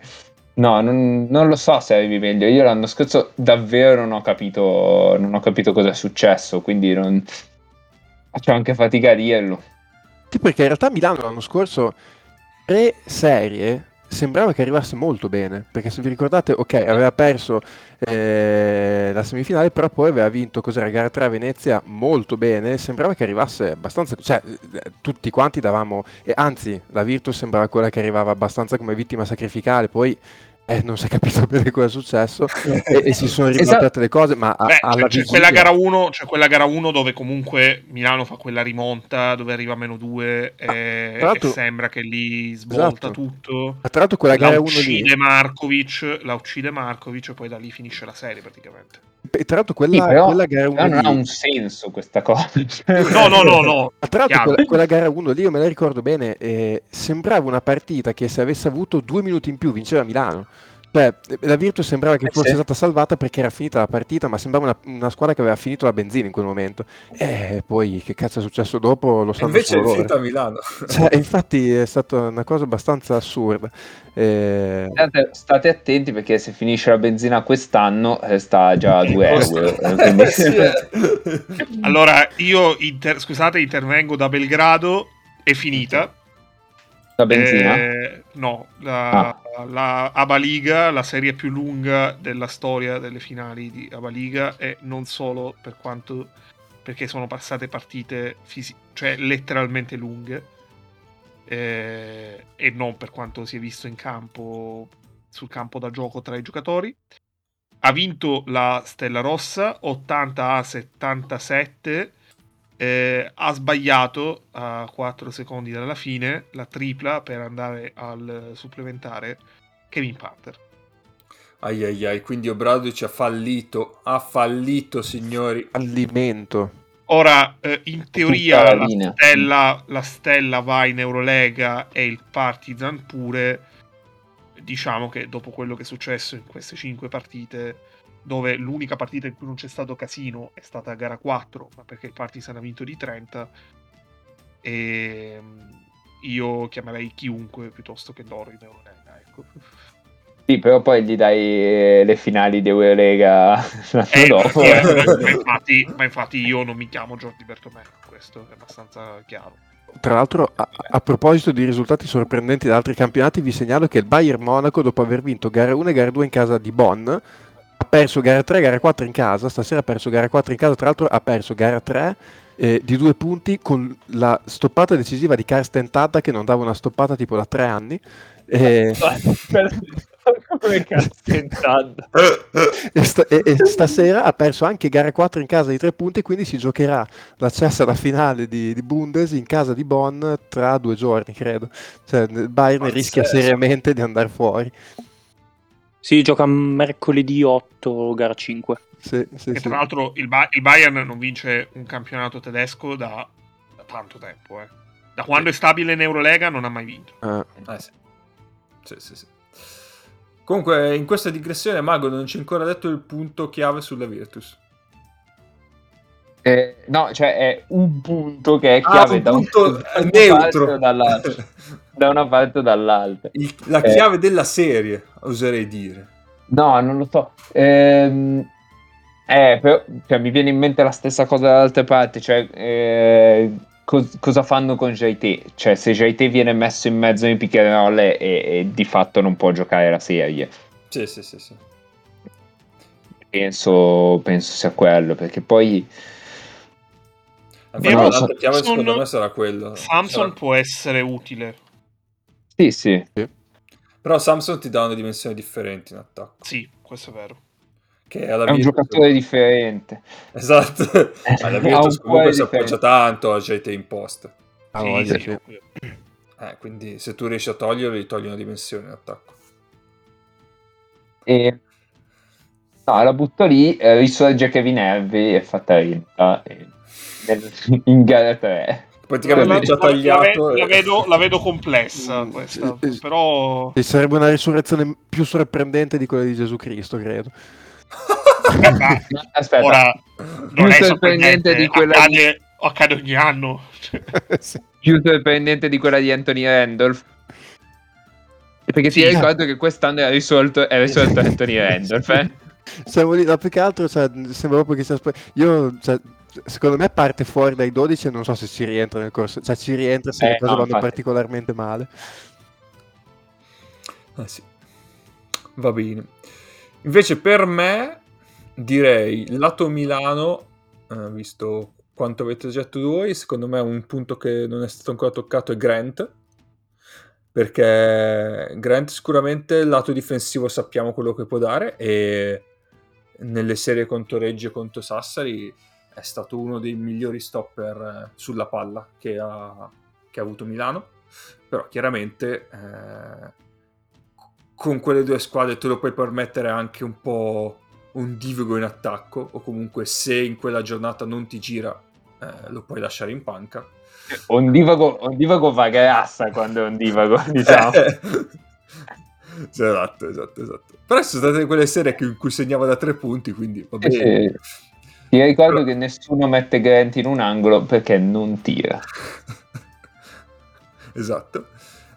No, non, non, lo so se arrivi meglio. Io l'anno scorso davvero non ho capito, non ho capito cosa è successo, quindi non... faccio anche fatica a dirlo. Sì, perché in realtà Milano l'anno scorso pre-serie sembrava che arrivasse molto bene, perché se vi ricordate, ok, aveva perso eh, la semifinale, però poi aveva vinto cos'era gara 3 a Venezia molto bene, sembrava che arrivasse abbastanza, cioè tutti quanti davamo, e anzi la Virtus sembrava quella che arrivava abbastanza come vittima sacrificale, poi eh, non si è capito bene cosa è successo e, e, si sono ribaltate esatto. le cose, ma a, Beh, alla c'è, c'è, quella gara 1, c'è quella gara 1 dove comunque Milano fa quella rimonta dove arriva a meno 2 e, ah, e, sembra che lì svolta esatto. tutto. Tra l'altro quella gara 1 uccide Markovic, la uccide Markovic e poi da lì finisce la serie praticamente. E tra l'altro quella, sì, quella gara 1 non ha un senso questa cosa. no, no, no, no. Tra l'altro quella, quella, gara 1 lì io me la ricordo bene, eh, sembrava una partita che se avesse avuto due minuti in più vinceva Milano. Beh, la Virtus sembrava che eh, fosse sì. stata salvata perché era finita la partita, ma sembrava una, una, squadra che aveva finito la benzina in quel momento. E poi che cazzo è successo dopo lo sanno Invece è finita a Milano. Cioè, infatti è stata una cosa abbastanza assurda. Eh... State attenti perché se finisce la benzina quest'anno eh, sta già a 2 euro. Eh, quindi... allora, io inter- scusate, intervengo da Belgrado, è finita la benzina? Eh, no, la, ah. la Abaliga, la serie più lunga della storia delle finali di Abaliga e non solo per quanto perché sono passate partite fisi- cioè letteralmente lunghe eh, e non per quanto si è visto in campo sul campo da gioco tra i giocatori. Ha vinto la Stella Rossa 80 a 77 eh, ha sbagliato a 4 secondi dalla fine la tripla per andare al supplementare Kevin Panther. Ai ai ai, quindi Obradovic ha fallito, ha fallito signori. Fallimento. Ora, eh, in teoria la, la, stella, la stella va in Eurolega e il Partizan pure. Diciamo che dopo quello che è successo in queste 5 partite dove l'unica partita in cui non c'è stato casino è stata a gara 4, ma perché il Partizan ha vinto di 30. E ehm, io chiamerei chiunque piuttosto che loro in Eurolega. Ecco. Sì, però poi gli dai eh, le finali di Eurolega eh, dopo. Eh. Ma, infatti, ma, infatti, io non mi chiamo Giordi Bertomè, questo è abbastanza chiaro. Tra l'altro, a, a, proposito di risultati sorprendenti da altri campionati, vi segnalo che il Bayern Monaco, dopo aver vinto gara 1 e gara 2 in casa di Bonn, perso gara 3 gara 4 in casa, stasera ha perso gara 4 in casa, tra l'altro ha perso gara 3 eh, di due punti con la stoppata decisiva di Karsten Tadda che non dava una stoppata tipo da tre anni. E... Come Karsten Tadda. e, sta- e, e, stasera ha perso anche gara 4 in casa di tre punti, quindi si giocherà l'accesso alla finale di, di Bundes in casa di Bonn tra due giorni, credo. Cioè, il Bayern rischia seriamente di andare fuori. Si gioca mercoledì 8, gara 5. Sì, sì, e tra l'altro il, ba- il, Bayern non vince un campionato tedesco da, da tanto tempo. Eh. Da quando è stabile in Eurolega non ha mai vinto. Ah. Eh, sì. Sì, sì, sì. Comunque, in questa digressione, Mago non ci ha ancora detto il punto chiave sulla Virtus. Eh, no, cioè è un punto che è ah, chiave ah, un da un punto neutro da una parte o dall'altra. Il, la eh. chiave della serie, oserei dire. No, non lo so. Ehm, eh, però, cioè, mi viene in mente la stessa cosa da altre parti, cioè eh, cos- cosa fanno con JT? Cioè, se JT viene messo in mezzo and roll e, e di fatto non può giocare la serie. Sì, sì, sì, sì. Penso, penso sia quello, perché poi... Però l'altra chiave secondo me sarà quello. Samson Sarà- può essere utile. Sì, sì. Però Samson ti dà una dimensione differente in attacco. Sì, questo è vero. Che alla È un Virtus- giocatore differente. Esatto. Alla Ha Virtus un comunque si appoggia tanto a JT in post. Ah, Sì, sì, sì. Eh, quindi se tu riesci a toglierli, togli una dimensione in attacco. E... No, la butto lì, eh, risorge Kevin Hervey e fa 30 e- in gara 3. Praticamente già tagliato. La, vedo, la vedo complessa Mm, questa, però E sarebbe una risurrezione più sorprendente di quella di Gesù Cristo, credo. Aspetta, ora più non è sorprendente di quella di, accade, accade ogni anno. Sì. più sorprendente di quella di Anthony Randolph. Perché ti Sì. ricordo che quest'anno è risolto, è risolto Anthony Randolph. Eh? Siamo lì, no, più che altro cioè, sembra proprio che sia Io, cioè, secondo me parte fuori dai 12 e non so se ci rientra nel corso, cioè ci rientra se Eh, le cose no, vanno infatti. particolarmente male. Ah, sì. Va bene. Invece per me direi lato Milano, eh, visto quanto avete già detto voi, secondo me un punto che non è stato ancora toccato è Grant. Perché Grant sicuramente lato difensivo sappiamo quello che può dare e nelle serie contro Reggio e contro Sassari è stato uno dei migliori stopper eh, sulla palla che ha, che ha avuto Milano. Però chiaramente eh, con quelle due squadre te lo puoi permettere anche un po' un divago in attacco o comunque se in quella giornata non ti gira eh, lo puoi lasciare in panca. Un divago, un divago va grassa quando è un divago, diciamo. esatto, esatto, esatto. Però sono state quelle serie in cui segnava da tre punti, quindi va bene. Eh, sì. Ti ricordo che nessuno mette Grant in un angolo perché non tira. esatto.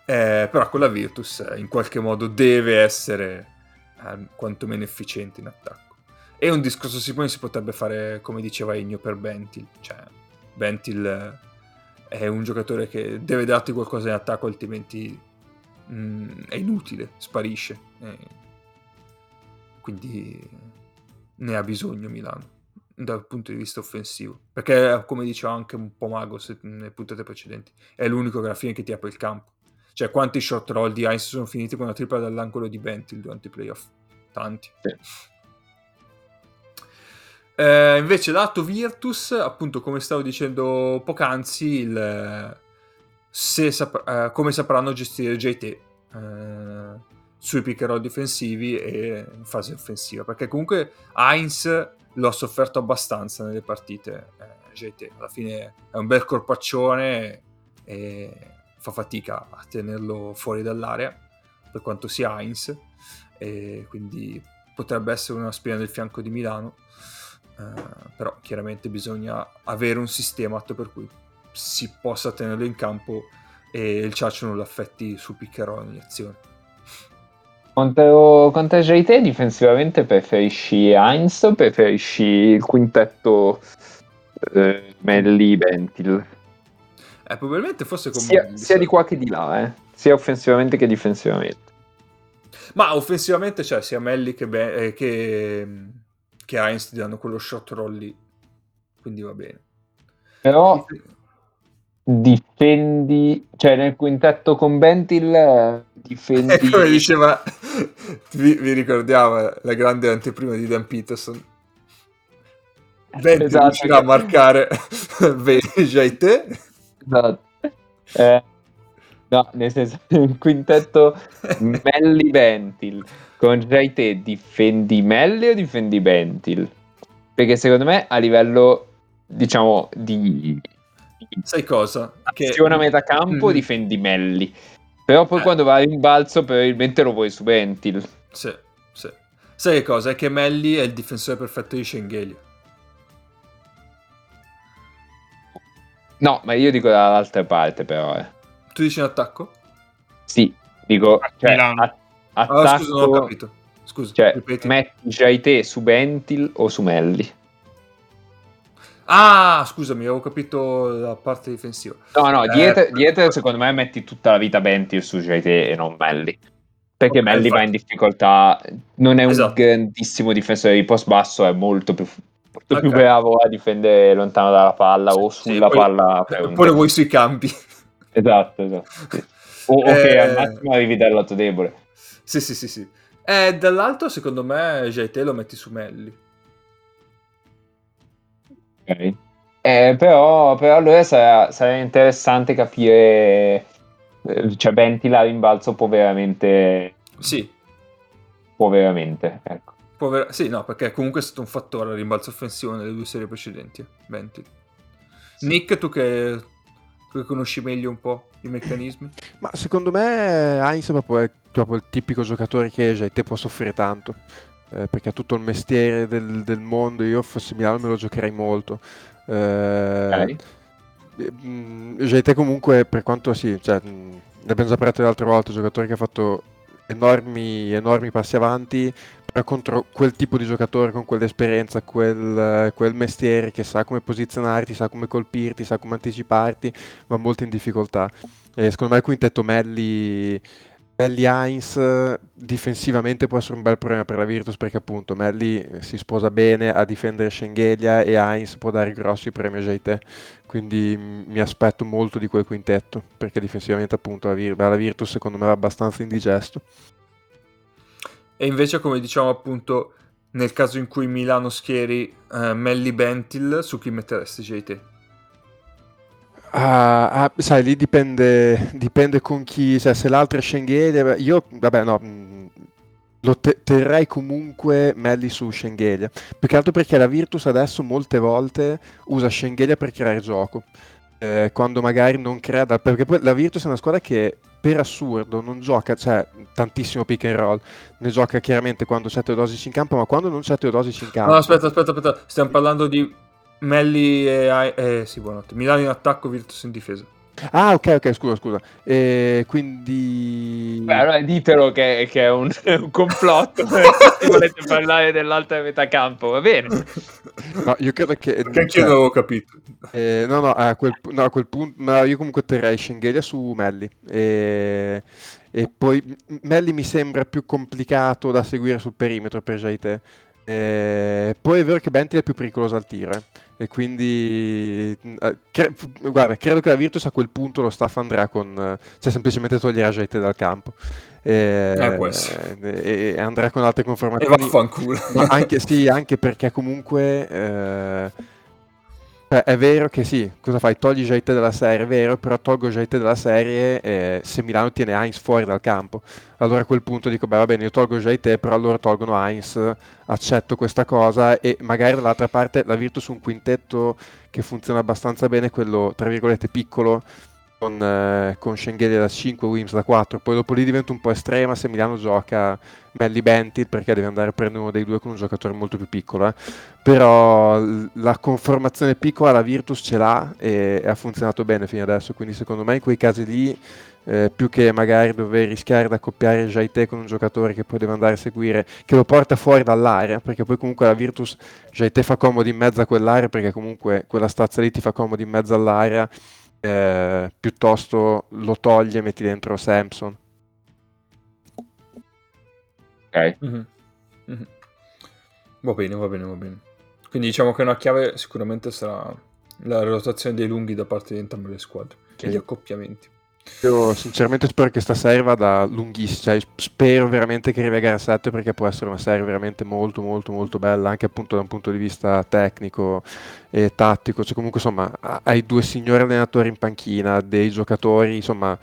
Eh, però con la Virtus eh, in qualche modo deve essere eh, quantomeno efficiente in attacco. E un discorso simile si potrebbe fare, come diceva Egno, per Bentil. Cioè, Bentil eh, è un giocatore che deve darti qualcosa in attacco, altrimenti mm, è inutile, sparisce. Eh, quindi ne ha bisogno Milano dal punto di vista offensivo. Perché, come diceva anche un po' Mago se- nelle puntate precedenti, è l'unico che alla fine che ti apre il campo. Cioè, quanti shot roll di Heinz sono finiti con una tripla dall'angolo di Bentil durante i playoff? Tanti. Sì. Eh, invece, lato Virtus, appunto, come stavo dicendo poc'anzi, il, se sap- eh, come sapranno gestire JT eh, sui pick and roll difensivi e in fase offensiva. Perché comunque Heinz l'ho sofferto abbastanza nelle partite. eh, alla fine è un bel corpaccione e fa fatica a tenerlo fuori dall'area per quanto sia Heinz e quindi potrebbe essere una spina del fianco di Milano eh, però chiaramente bisogna avere un sistema per cui si possa tenerlo in campo e il ciaccio non lo affetti sul pick and azione Contro, contro JT difensivamente preferisci Heinz o preferisci il quintetto eh, Melli Bentil? eh, probabilmente forse con Sia, Melli, sia di qua che di là, eh. sia offensivamente che difensivamente. ma offensivamente c'è sia Melli che, Be- eh, che, che Heinz ti danno quello shot roll lì quindi va bene Però difendi, cioè nel quintetto con Bentil eh, difendi... E come diceva, vi, vi ricordiamo la grande anteprima di Dan Peterson. Bentley Esatto, riuscirà a marcare Veja te. Esatto. Eh, no, nel senso, il quintetto Melli Bentil con JT difendi Melli o difendi Bentil? Perché secondo me a livello, diciamo, di Sai cosa? Che azione a metà campo Mm. difendi Melli. Però poi Eh. quando va in balzo probabilmente lo vuoi su Bentil. Sì, sì. Sai che cosa? È che Melli è il difensore perfetto di Schengelia. No, ma io dico dall'altra parte però. Eh. Tu dici in attacco? Sì, dico, cioè, Milano. a- Ah, attacco, scusa, non ho capito. Scusa, cioè, ripeti. metti JT su Bentil o su Melli. Ah, scusami, avevo capito la parte difensiva. No, no, Eh, dietro, dietro secondo me metti tutta la vita Bentil su JT e non Melli. Perché Ok, Melli va in difficoltà, non è un Esatto. grandissimo difensore di post basso, è molto più, molto più Ok. bravo a difendere lontano dalla palla o Sì, sulla poi- palla. lo vuoi sui campi. Esatto, esatto. sì. O, o che Eh. al massimo arrivi dal lato debole. Sì, sì, sì, sì. E dall'alto, secondo me, JT lo metti su Melli. Ok. Eh, però, però allora sarà, sarà interessante capire, eh, cioè Benti la rimbalzo può veramente, Sì, può veramente, ecco. povera- sì, no, perché comunque è stato un fattore al rimbalzo offensivo nelle due serie precedenti. eh, Venti. Nick, tu che, tu che conosci meglio un po' i meccanismi? Ma secondo me Heinz è proprio, è proprio il tipico giocatore che JT può soffrire tanto. Eh, perché ha tutto il mestiere del, del mondo. Io fossi Milano me lo giocherei molto. Eh, Ok. mh, JT comunque per quanto sì, cioè, mh, ne abbiamo già parlato l'altra volta, giocatore che ha fatto enormi, enormi passi avanti, però contro quel tipo di giocatore con quell'esperienza, quel, quel mestiere che sa come posizionarti, sa come colpirti, sa come anticiparti, va molto in difficoltà. E secondo me il quintetto Melli, Melli Heinz difensivamente può essere un bel problema per la Virtus perché appunto Melli eh, si sposa bene a difendere Schengelia e Heinz può dare grossi premi a JT quindi mm, mi aspetto molto di quel quintetto perché difensivamente appunto la, Vir- la Virtus secondo me va abbastanza indigesto E invece, come diciamo appunto, nel caso in cui Milano schieri eh, Melli Bentil, su chi metteresti JT? Ah, ah, sai, lì dipende, dipende con chi, cioè se l'altro è Schengelia, io, vabbè, no, mh, lo te- terrei comunque Melli su Schengelia, più che altro perché la Virtus adesso molte volte usa Schengelia per creare gioco, eh, quando magari non crea, perché poi la Virtus è una squadra che per assurdo non gioca, cioè tantissimo pick and roll, ne gioca chiaramente quando c'è Teodosic in campo, ma quando non c'è Teodosic in campo... No, aspetta, aspetta, aspetta. Stiamo parlando di Melli e... Eh, sì, buonanotte. Milano in attacco, Virtus in difesa. Ah, ok, ok, scusa, scusa. E quindi... Beh, allora ditelo che, che è un, un complotto. se volete parlare dell'altra metà campo, va bene. No, io credo che... Che anch'io cioè, non avevo capito. eh, no, no, a quel, no, a quel punto... No, io comunque terrei Schengelia su Melli. E, e poi Melli mi sembra più complicato da seguire sul perimetro per JT. Eh, poi è vero che Bentil è più pericoloso al tiro. eh. E quindi... eh, cre- guarda, credo che la Virtus a quel punto lo staff andrà con... eh, cioè semplicemente toglierà JT dal campo. E, essere. e- e andrà con altre E conformazioni. vaffanculo. Ma anche, sì, anche perché comunque eh, cioè, è vero che sì, cosa fai? Togli JT dalla serie, è vero, però tolgo JT dalla serie eh, se Milano tiene Heinz fuori dal campo. Allora a quel punto dico, beh va bene, io tolgo JT, però loro tolgono Heinz, accetto questa cosa e magari dall'altra parte la Virtus un quintetto che funziona abbastanza bene, quello tra virgolette piccolo, con, eh, con Schengelia da 5, Wims da 4, poi dopo lì diventa un po' estrema se Milano gioca Melli Bentil perché deve andare a prendere uno dei due con un giocatore molto più piccolo. eh. Però la conformazione piccola la Virtus ce l'ha e, e ha funzionato bene fino adesso. Quindi secondo me in quei casi lì, eh, più che magari dover rischiare di accoppiare Jaite con un giocatore che poi deve andare a seguire, che lo porta fuori dall'area, perché poi comunque la Virtus Jaite fa comodo in mezzo a quell'area perché comunque quella stazza lì ti fa comodo in mezzo all'area. Eh, piuttosto lo toglie e metti dentro Samson. Ok. Mhm. Mhm. Va bene, va bene, va bene. Quindi diciamo che una chiave sicuramente sarà la rotazione dei lunghi da parte di entrambe le squadre e gli accoppiamenti. Io sinceramente spero che sta serie vada lunghissima, cioè, spero veramente che arrivi a gara 7 perché può essere una serie veramente molto molto molto bella anche appunto da un punto di vista tecnico e tattico, cioè comunque insomma ha- hai due signori allenatori in panchina, dei giocatori insomma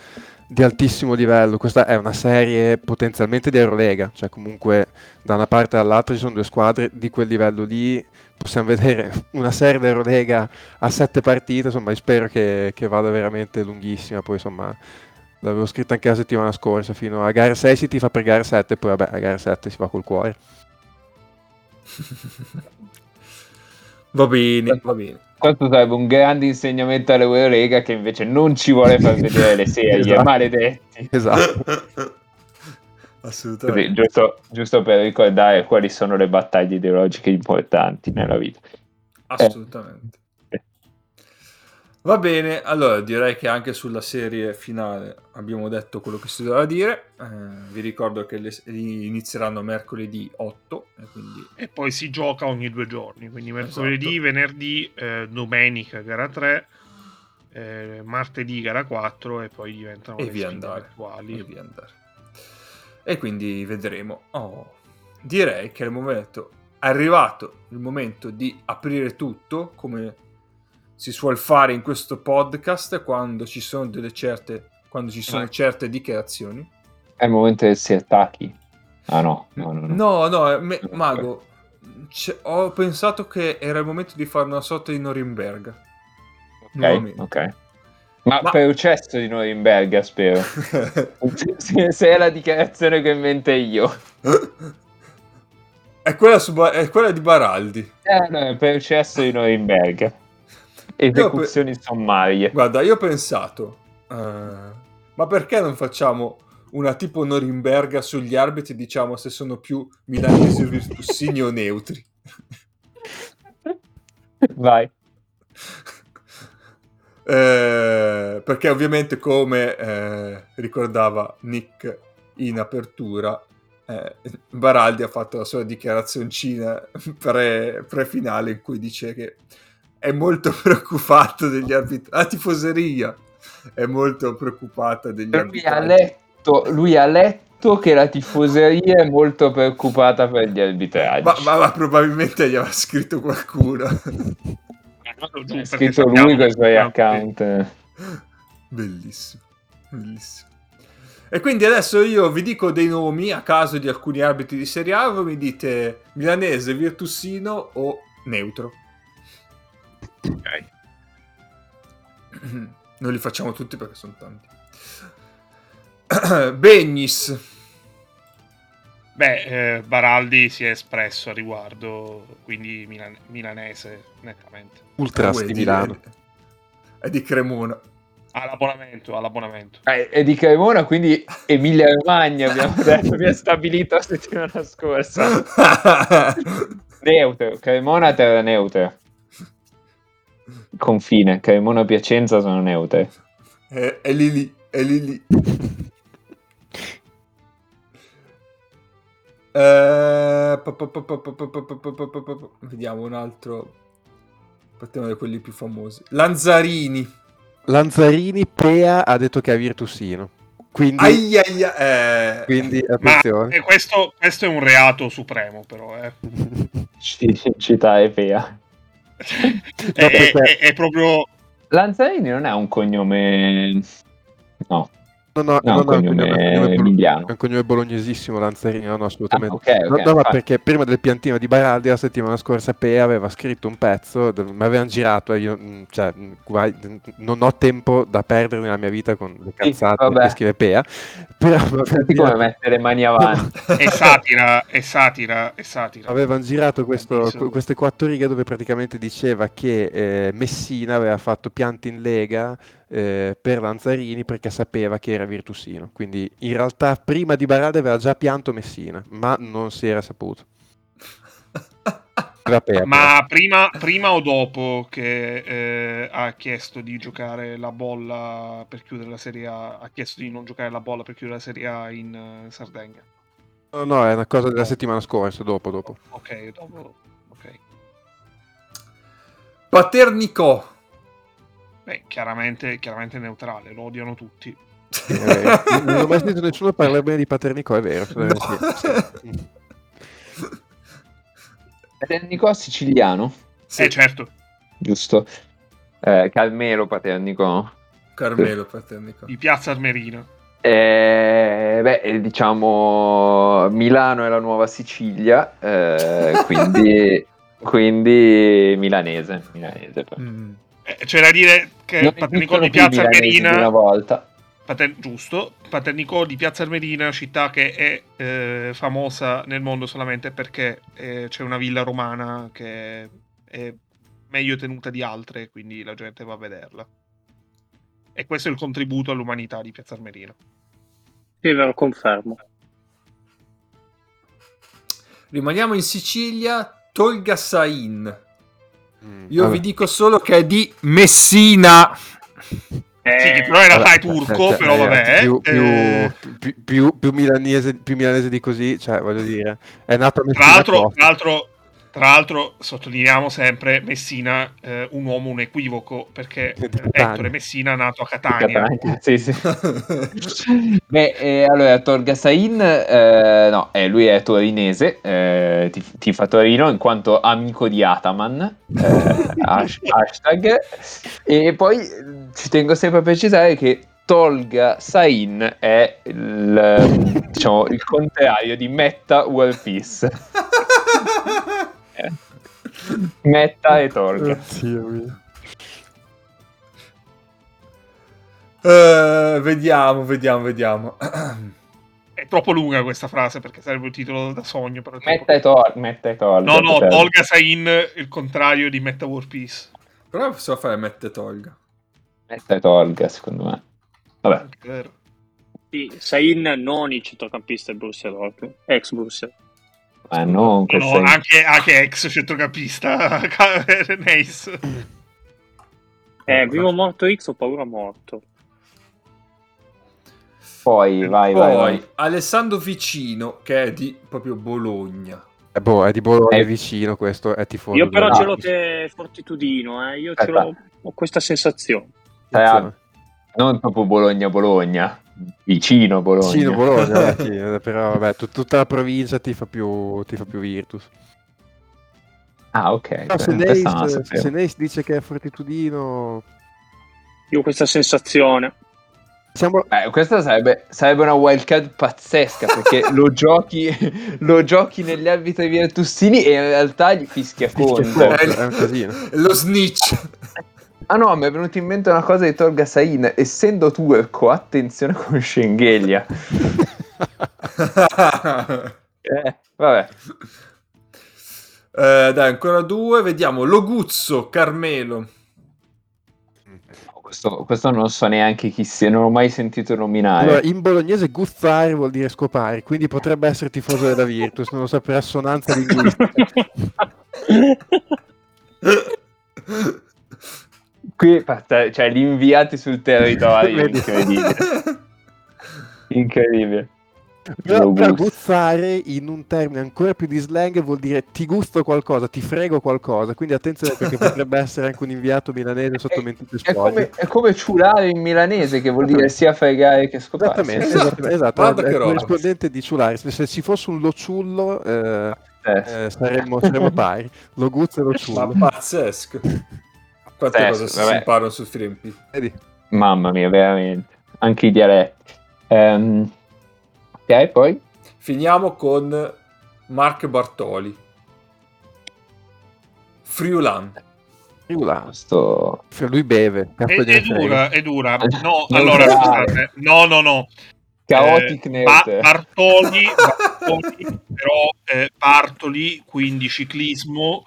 di altissimo livello, questa è una serie potenzialmente di Eurolega, cioè comunque da una parte all'altra ci sono due squadre di quel livello lì, possiamo vedere una serie di Eurolega a sette partite, insomma, spero che, che vada veramente lunghissima. Poi, insomma, l'avevo scritto anche la settimana scorsa, fino a gara 6 si tifa per gara 7, poi vabbè, a gara 7 si va col cuore. Va bene, va bene. Questo sarebbe un grande insegnamento all'Eurolega che invece non ci vuole far vedere le serie, Esatto. maledetti. Esatto. Assolutamente. Così, giusto, giusto per ricordare quali sono le battaglie ideologiche importanti nella vita. Assolutamente. Va bene, allora direi che anche sulla serie finale abbiamo detto quello che si doveva dire. Eh, vi ricordo che le, inizieranno mercoledì 8 e, quindi... e, poi si gioca ogni due giorni, quindi mercoledì, esatto. venerdì, eh, domenica gara 3, eh, martedì gara 4 e poi diventano e le via andare. E via andare. E quindi vedremo. Oh, direi che è il momento, è arrivato il momento di aprire tutto come si suol fare in questo podcast quando ci sono delle certe quando ci sono eh. certe dichiarazioni. È il momento del si attacchi. Ah no, no, no. No, no, no me, Mago, ho pensato che era il momento di fare una sorta di Norimberga. Ok, ok. Ma, Ma, per cesso di Norimberga, spero. se, se, è la dichiarazione che in mente io. È quella, su, è quella di Baraldi. Eh, no, è per cesso di Norimberga. Esecuzioni pe- sommarie. Guarda, io ho pensato, uh, ma perché non facciamo una tipo Norimberga sugli arbitri, diciamo se sono più milanesi virtussini o neutri? Vai. Eh, perché ovviamente come eh, ricordava Nick in apertura eh, Baraldi ha fatto la sua dichiarazioncina pre, pre-finale in cui dice che è molto preoccupato degli arbitri. La tifoseria è molto preoccupata degli lui arbitri. Ha letto, lui ha letto che la tifoseria è molto preoccupata per gli arbitraggi. Ma, ma, ma probabilmente gli aveva scritto qualcuno. ha scritto lui con i suoi account. Bellissimo, bellissimo. E quindi adesso io vi dico dei nomi a caso di alcuni arbitri di Serie A, voi mi dite milanese, virtussino o neutro. Ok. Non li facciamo tutti perché sono tanti. Begnis. Beh, eh, Baraldi si è espresso a riguardo, quindi milan- milanese, nettamente. Ultra di Milano. È di Cremona. All'abbonamento, all'abbonamento. Eh, è di Cremona, quindi Emilia Romagna abbiamo detto, abbiamo stabilito la settimana scorsa. neutro, Cremona terra neutra confine, Cremona e Piacenza sono neutre. È, è lì lì, è lì lì. Vediamo un altro. Partiamo da quelli più famosi. Lanzarini. Lanzarini, Pea ha detto che è virtusino. Quindi, aia, eh. quindi attenzione. Ma, questo, questo, è un reato supremo, però. Eh. Città e Pea è, è, è, proprio Lanzarini non è un cognome no No, no, no, no, no, cognome, cognome emiliano. È un cognome bolognesissimo Lanzarini, no, no, assolutamente. Ah, okay, okay, no, no perché prima del piantino di Baraldi la settimana scorsa Pea aveva scritto un pezzo, mi avevano girato e io mm, cioè, mm, non ho tempo da perdere nella mia vita con le cazzate sì, che scrive Pea. Però Senti come mettere le mani avanti. è satira, è satira, è satira. Avevano girato questo, queste quattro righe dove praticamente diceva che eh, Messina aveva fatto pianti in Lega eh, per Lanzarini perché sapeva che era virtusino. Quindi in realtà prima di Baraldi aveva già pianto Messina, ma non si era saputo. ma prima, prima, o dopo che eh, ha chiesto di giocare la bolla per chiudere la Serie A, ha chiesto di non giocare la bolla per chiudere la Serie A in uh, Sardegna? No, no, è una cosa della settimana scorsa, dopo, dopo. Ok, dopo. Ok. Paternicò Beh, chiaramente, chiaramente neutrale, lo odiano tutti. Eh, non ho mai sentito nessuno parlare bene di Paternicò, è vero. No. Paternicò siciliano? Sì, eh, certo. Giusto. Eh, Carmelo Paternicò. Carmelo Paternicò. Di Piazza Armerina. Eh, beh, diciamo Milano è la nuova Sicilia, eh, quindi, quindi milanese. milanese mm. Eh, c'è da dire che Paternicò di Piazza Armerina una volta. Pater, giusto, Paternicò di Piazza Armerina, città che è eh, famosa nel mondo solamente perché eh, c'è una villa romana che è meglio tenuta di altre, quindi la gente va a vederla. E questo è il contributo all'umanità di Piazza Armerina. Sì, ve lo confermo. Rimaniamo in Sicilia, Tolga Sain Mm, Io vabbè. vi dico solo che è di Messina. Eh, sì, che però in realtà è turco, cioè, però vabbè. Più, eh. più, più, più, milanese, più milanese di così, cioè voglio dire, è nato a Messina. Tra l'altro, tra l'altro sottolineiamo sempre Messina, eh, un uomo, un equivoco, perché Ettore Messina è nato a Catania. Catania sì, sì. Beh, eh, allora, Torga Sain, eh, no, eh, lui è torinese, eh, tifa Torino in quanto amico di Ataman, eh, hashtag, e poi ci tengo sempre a precisare che Tolga Sain è il, diciamo, il contrario di Metta War Peace. Metta e tolga. Uh, vediamo, vediamo, vediamo. È troppo lunga questa frase perché sarebbe un titolo da sogno. Però metta, e tol- metta e tolga. No, no, tolga Sain il contrario di Metta War Peace. Però possiamo fare metta e tolga. Metta e tolga, secondo me. Vabbè. Sì, Sain non il centrocampista del Borussia Dortmund, ex Borussia. Ma non no, no, anche, anche, ex centrocampista Neis. Eh, vivo morto X ho paura morto. Poi vai, Poi, vai, vai. Alessandro Vicino che è di proprio Bologna. Eh, boh, è di Bologna è vicino questo, è tifoso. Io però ce l'ho che è fortitudino, eh. io ce l'ho, ho questa sensazione. Eh, non proprio Bologna-Bologna vicino Bologna. Vicino Bologna, sì, però vabbè, t- tutta la provincia ti fa più, ti fa più Virtus. Ah, ok. No, se, Neis, se Neis dice che è fortitudino... Io ho questa sensazione. Siamo... Eh, questa sarebbe, sarebbe, una wildcard pazzesca perché lo, giochi, lo giochi negli arbitri virtustini e in realtà gli fischia contro. È un casino. Lo snitch. Ah no, mi è venuta in mente una cosa di Tolga Sain. Essendo turco, attenzione con Schengelia. eh, vabbè. Eh, dai, ancora due. Vediamo. Loguzzo, Carmelo. Questo, questo, non so neanche chi sia, non ho mai sentito nominare. Allora, in bolognese guzzare vuol dire scopare, quindi potrebbe essere tifoso della Virtus, non lo so per assonanza linguistica. Qui, cioè, gli inviati sul territorio, incredibile. incredibile. Però, però guzzare in un termine ancora più di slang vuol dire ti gusto qualcosa, ti frego qualcosa, quindi attenzione perché potrebbe essere anche un inviato milanese sotto mentite è, come, è come ciulare in milanese che vuol dire sia fregare che scopare. Esattamente, esatto, esatto, è il corrispondente di ciulare, se ci fosse un lociullo eh, eh, saremmo, saremmo pari, lo guzzo e lo ciullo. Ma pazzesco. Quante Test, cose vabbè. si imparano su Frimpi. Mamma mia, veramente. Anche i dialetti. Um, ok, poi? Finiamo con Mark Bartoli. Friulan. Friulan. Sto... Lui beve. È, è dura, è dura. No, allora, scusate. No, no, no. Chaotic eh, ba- Bartoli, Bartoli, però eh, Bartoli, quindi ciclismo,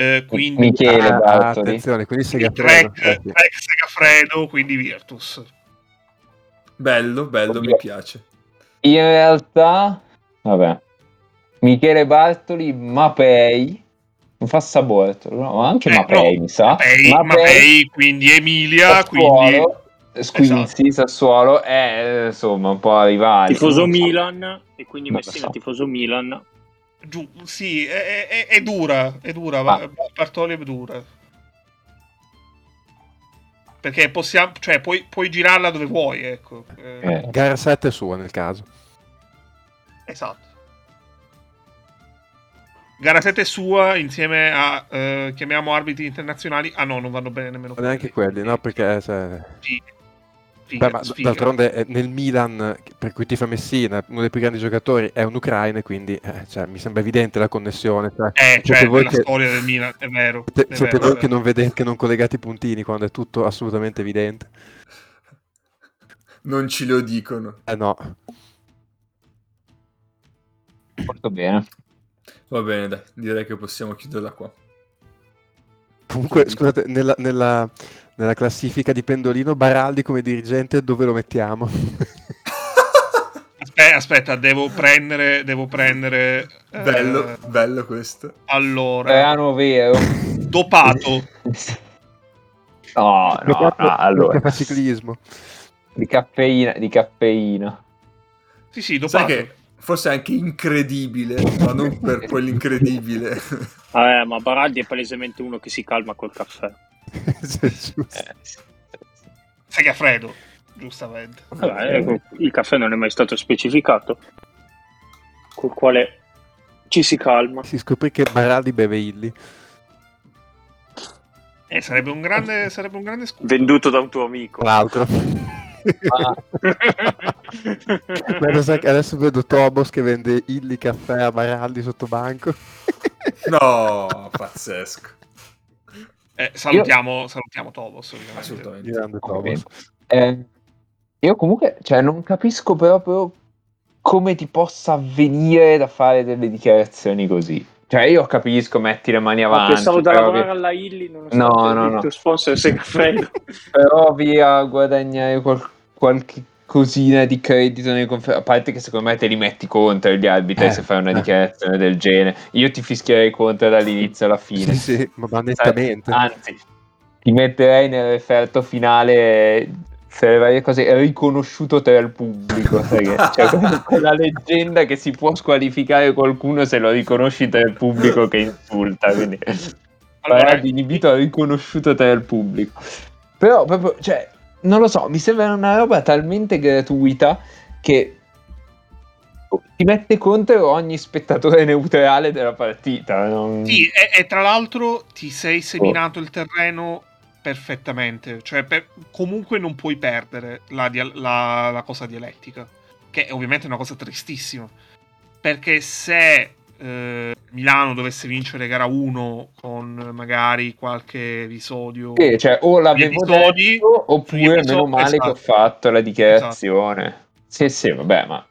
eh, quindi Michele ah, attenzione, quindi Segafredo, trek, trek Segafredo, quindi Virtus. Bello, bello, Oddio. mi piace. In realtà, vabbè, Michele Bartoli, Mapei, non fa Sabortolo, no? anche eh, Mapei no, mi sa. Mapei, Mapei, Mapei quindi Emilia, Sassuolo, quindi... Squinzi, esatto. Sassuolo, è insomma un po' arrivati. Tifoso Milan, e quindi Messina so. tifoso Milan. Giù, sì, è, è, è, dura, è dura, ah. Bartoli è dura. Perché possiamo, cioè, puoi, puoi girarla dove vuoi, ecco. Eh. Eh, gara 7 è sua nel caso. Esatto. Gara 7 è sua insieme a, eh, chiamiamo arbitri internazionali. Ah no, non vanno bene nemmeno quelli. Neanche quelli, no, perché... Cioè... Sì Figa, Beh, ma sfiga. d'altronde eh, nel Milan, per cui ti fa Messina, uno dei più grandi giocatori è un ucraino, quindi eh, cioè, mi sembra evidente la connessione. Cioè, eh, cioè, voi la che... storia del Milan, è vero. Siete, è siete vero, voi che non, vedete, che non collegate i puntini quando è tutto assolutamente evidente. Non ci lo dicono. Eh no. Molto bene. Va bene, dai, direi che possiamo chiuderla qua. Comunque, scusate, nella, nella nella classifica di Pendolino Baraldi come dirigente dove lo mettiamo? aspetta, aspetta, devo prendere devo prendere bello, eh, bello questo. Allora, Brano vero. dopato. No, no, no, allora. Fa ciclismo. Di caffeina, di caffeina. Sì, sì, dopato. Sai che forse è anche incredibile, ma non per quell'incredibile. Vabbè, ma Baraldi è palesemente uno che si calma col caffè. Eh, Sai che è freddo, giustamente. Vabbè, ecco, il caffè non è mai stato specificato, col quale ci si calma. Si scoprì che Baraldi beve Illy. Eh, sarebbe un grande, sarebbe un grande scudo. Venduto da un tuo amico. Tra l'altro. Che adesso vedo Tobos che vende Illy caffè a Baraldi sotto banco. No, pazzesco. Eh, salutiamo, salutiamo Tobos, ovviamente. Assolutamente. Grande Tobos. Eh, io comunque, cioè, non capisco proprio come ti possa avvenire da fare delle dichiarazioni così. Cioè, io capisco, metti le mani Ma avanti. pensavo da lavorare vi- alla Illy, non No, so no, il no. tuo sponsor sei caffè. Però via guadagnare qual- qualche cosina di credito nei confronti. A parte che secondo me te li metti contro gli arbitri Eh, se fai una eh. dichiarazione del genere. Io ti fischierei contro dall'inizio alla fine. Sì, sì, ma nettamente. Anzi, ti metterei nel referto finale per le varie cose riconosciuto tra il pubblico. che- Cioè, quella- leggenda che si può squalificare qualcuno se lo riconosci tra il pubblico che insulta. Quindi, Allora, allora, inibito riconosciuto tra il pubblico. Però proprio, cioè, non lo so, mi sembra una roba talmente gratuita che ti mette contro ogni spettatore neutrale della partita. non- Sì, e, e tra l'altro ti sei seminato il terreno perfettamente, cioè per- comunque non puoi perdere la, la- la cosa dialettica, che è ovviamente una cosa tristissima, perché se eh, Milano dovesse vincere gara 1 con magari qualche episodio... Sì, cioè, o l'avevo episodi- detto, oppure episodi- meno male che ho esatto. fatto la dichiarazione. Sì, sì, vabbè, ma...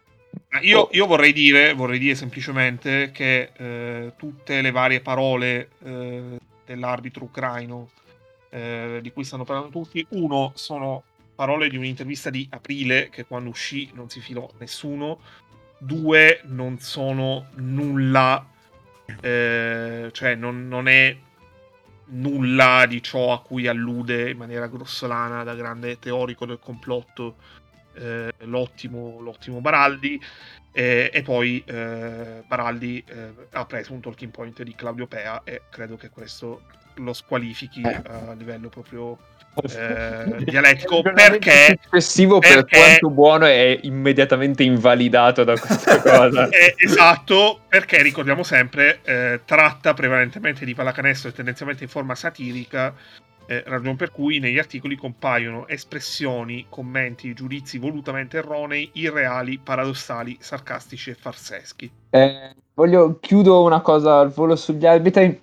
Ma Io, io vorrei, dire, vorrei dire semplicemente che eh, tutte le varie parole eh, dell'arbitro ucraino eh, di cui stanno parlando tutti, uno sono parole di un'intervista di aprile che quando uscì non si filò nessuno, due non sono nulla, eh, cioè non, non è nulla di ciò a cui allude in maniera grossolana da grande teorico del complotto eh, l'ottimo, l'ottimo Baraldi. Eh, e poi eh, Baraldi eh, ha preso un talking point di Claudio Pea e credo che questo lo squalifichi Eh. a livello proprio eh, dialettico perché successivo per perché- quanto buono è immediatamente invalidato da questa cosa. Eh, esatto, perché ricordiamo sempre, eh, tratta prevalentemente di pallacanestro e tendenzialmente in forma satirica, eh, ragione per cui negli articoli compaiono espressioni, commenti, giudizi volutamente erronei, irreali, paradossali, sarcastici e farseschi. Eh, voglio chiudo una cosa al volo sugli arbitri.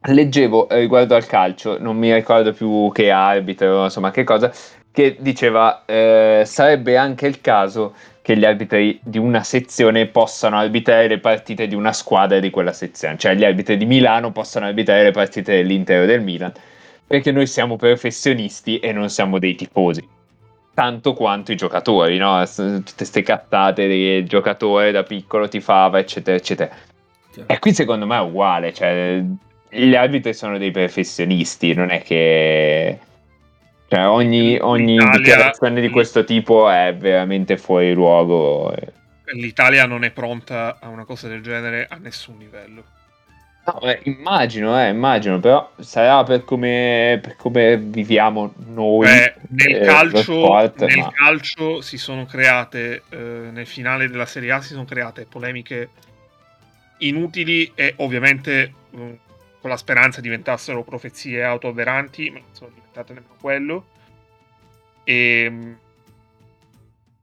Leggevo eh, riguardo al calcio, non mi ricordo più che arbitro, insomma, che cosa, che diceva eh, sarebbe anche il caso che gli arbitri di una sezione possano arbitrare le partite di una squadra di quella sezione, cioè gli arbitri di Milano possano arbitrare le partite dell'Inter o del Milan, perché noi siamo professionisti e non siamo dei tifosi. Tanto quanto i giocatori, no? Tutte queste cattate del giocatore da piccolo tifava, eccetera, eccetera. E qui secondo me è uguale, cioè gli arbitri sono dei professionisti, non è che cioè, ogni, ogni L'Italia- dichiarazione di questo tipo è veramente fuori luogo. L'Italia non è pronta a una cosa del genere a nessun livello. No, eh, immagino, eh, immagino, però sarà per come, per come viviamo noi. Beh, nel, eh, calcio, sport, nel ma- calcio si sono create, eh, nel finale della Serie A si sono create polemiche inutili e ovviamente mh, con la speranza diventassero profezie autoavveranti, ma non sono diventate nemmeno quello. E mh,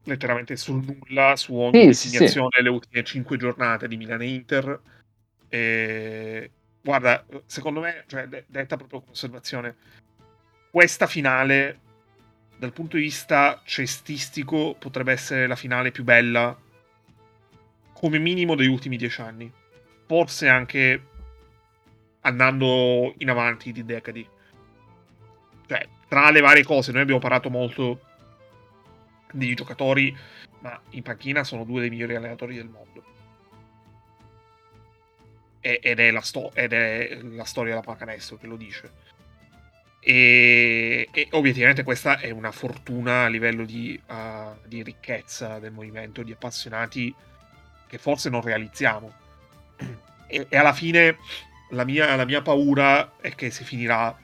letteralmente sul nulla, su ogni Sì, sì, designazione le ultime cinque giornate di Milan e Inter. E, guarda, secondo me, cioè, de- detta proprio come osservazione, questa finale dal punto di vista cestistico potrebbe essere la finale più bella come minimo degli ultimi dieci anni forse anche andando in avanti di decadi cioè tra le varie cose noi abbiamo parlato molto di giocatori ma in panchina sono due dei migliori allenatori del mondo ed, è la sto- ed è la storia della pallacanestro che lo dice. E, e, obiettivamente questa è una fortuna a livello di, uh, di, ricchezza del movimento, di appassionati che forse non realizziamo. E, e alla fine la mia, la mia, paura è che si finirà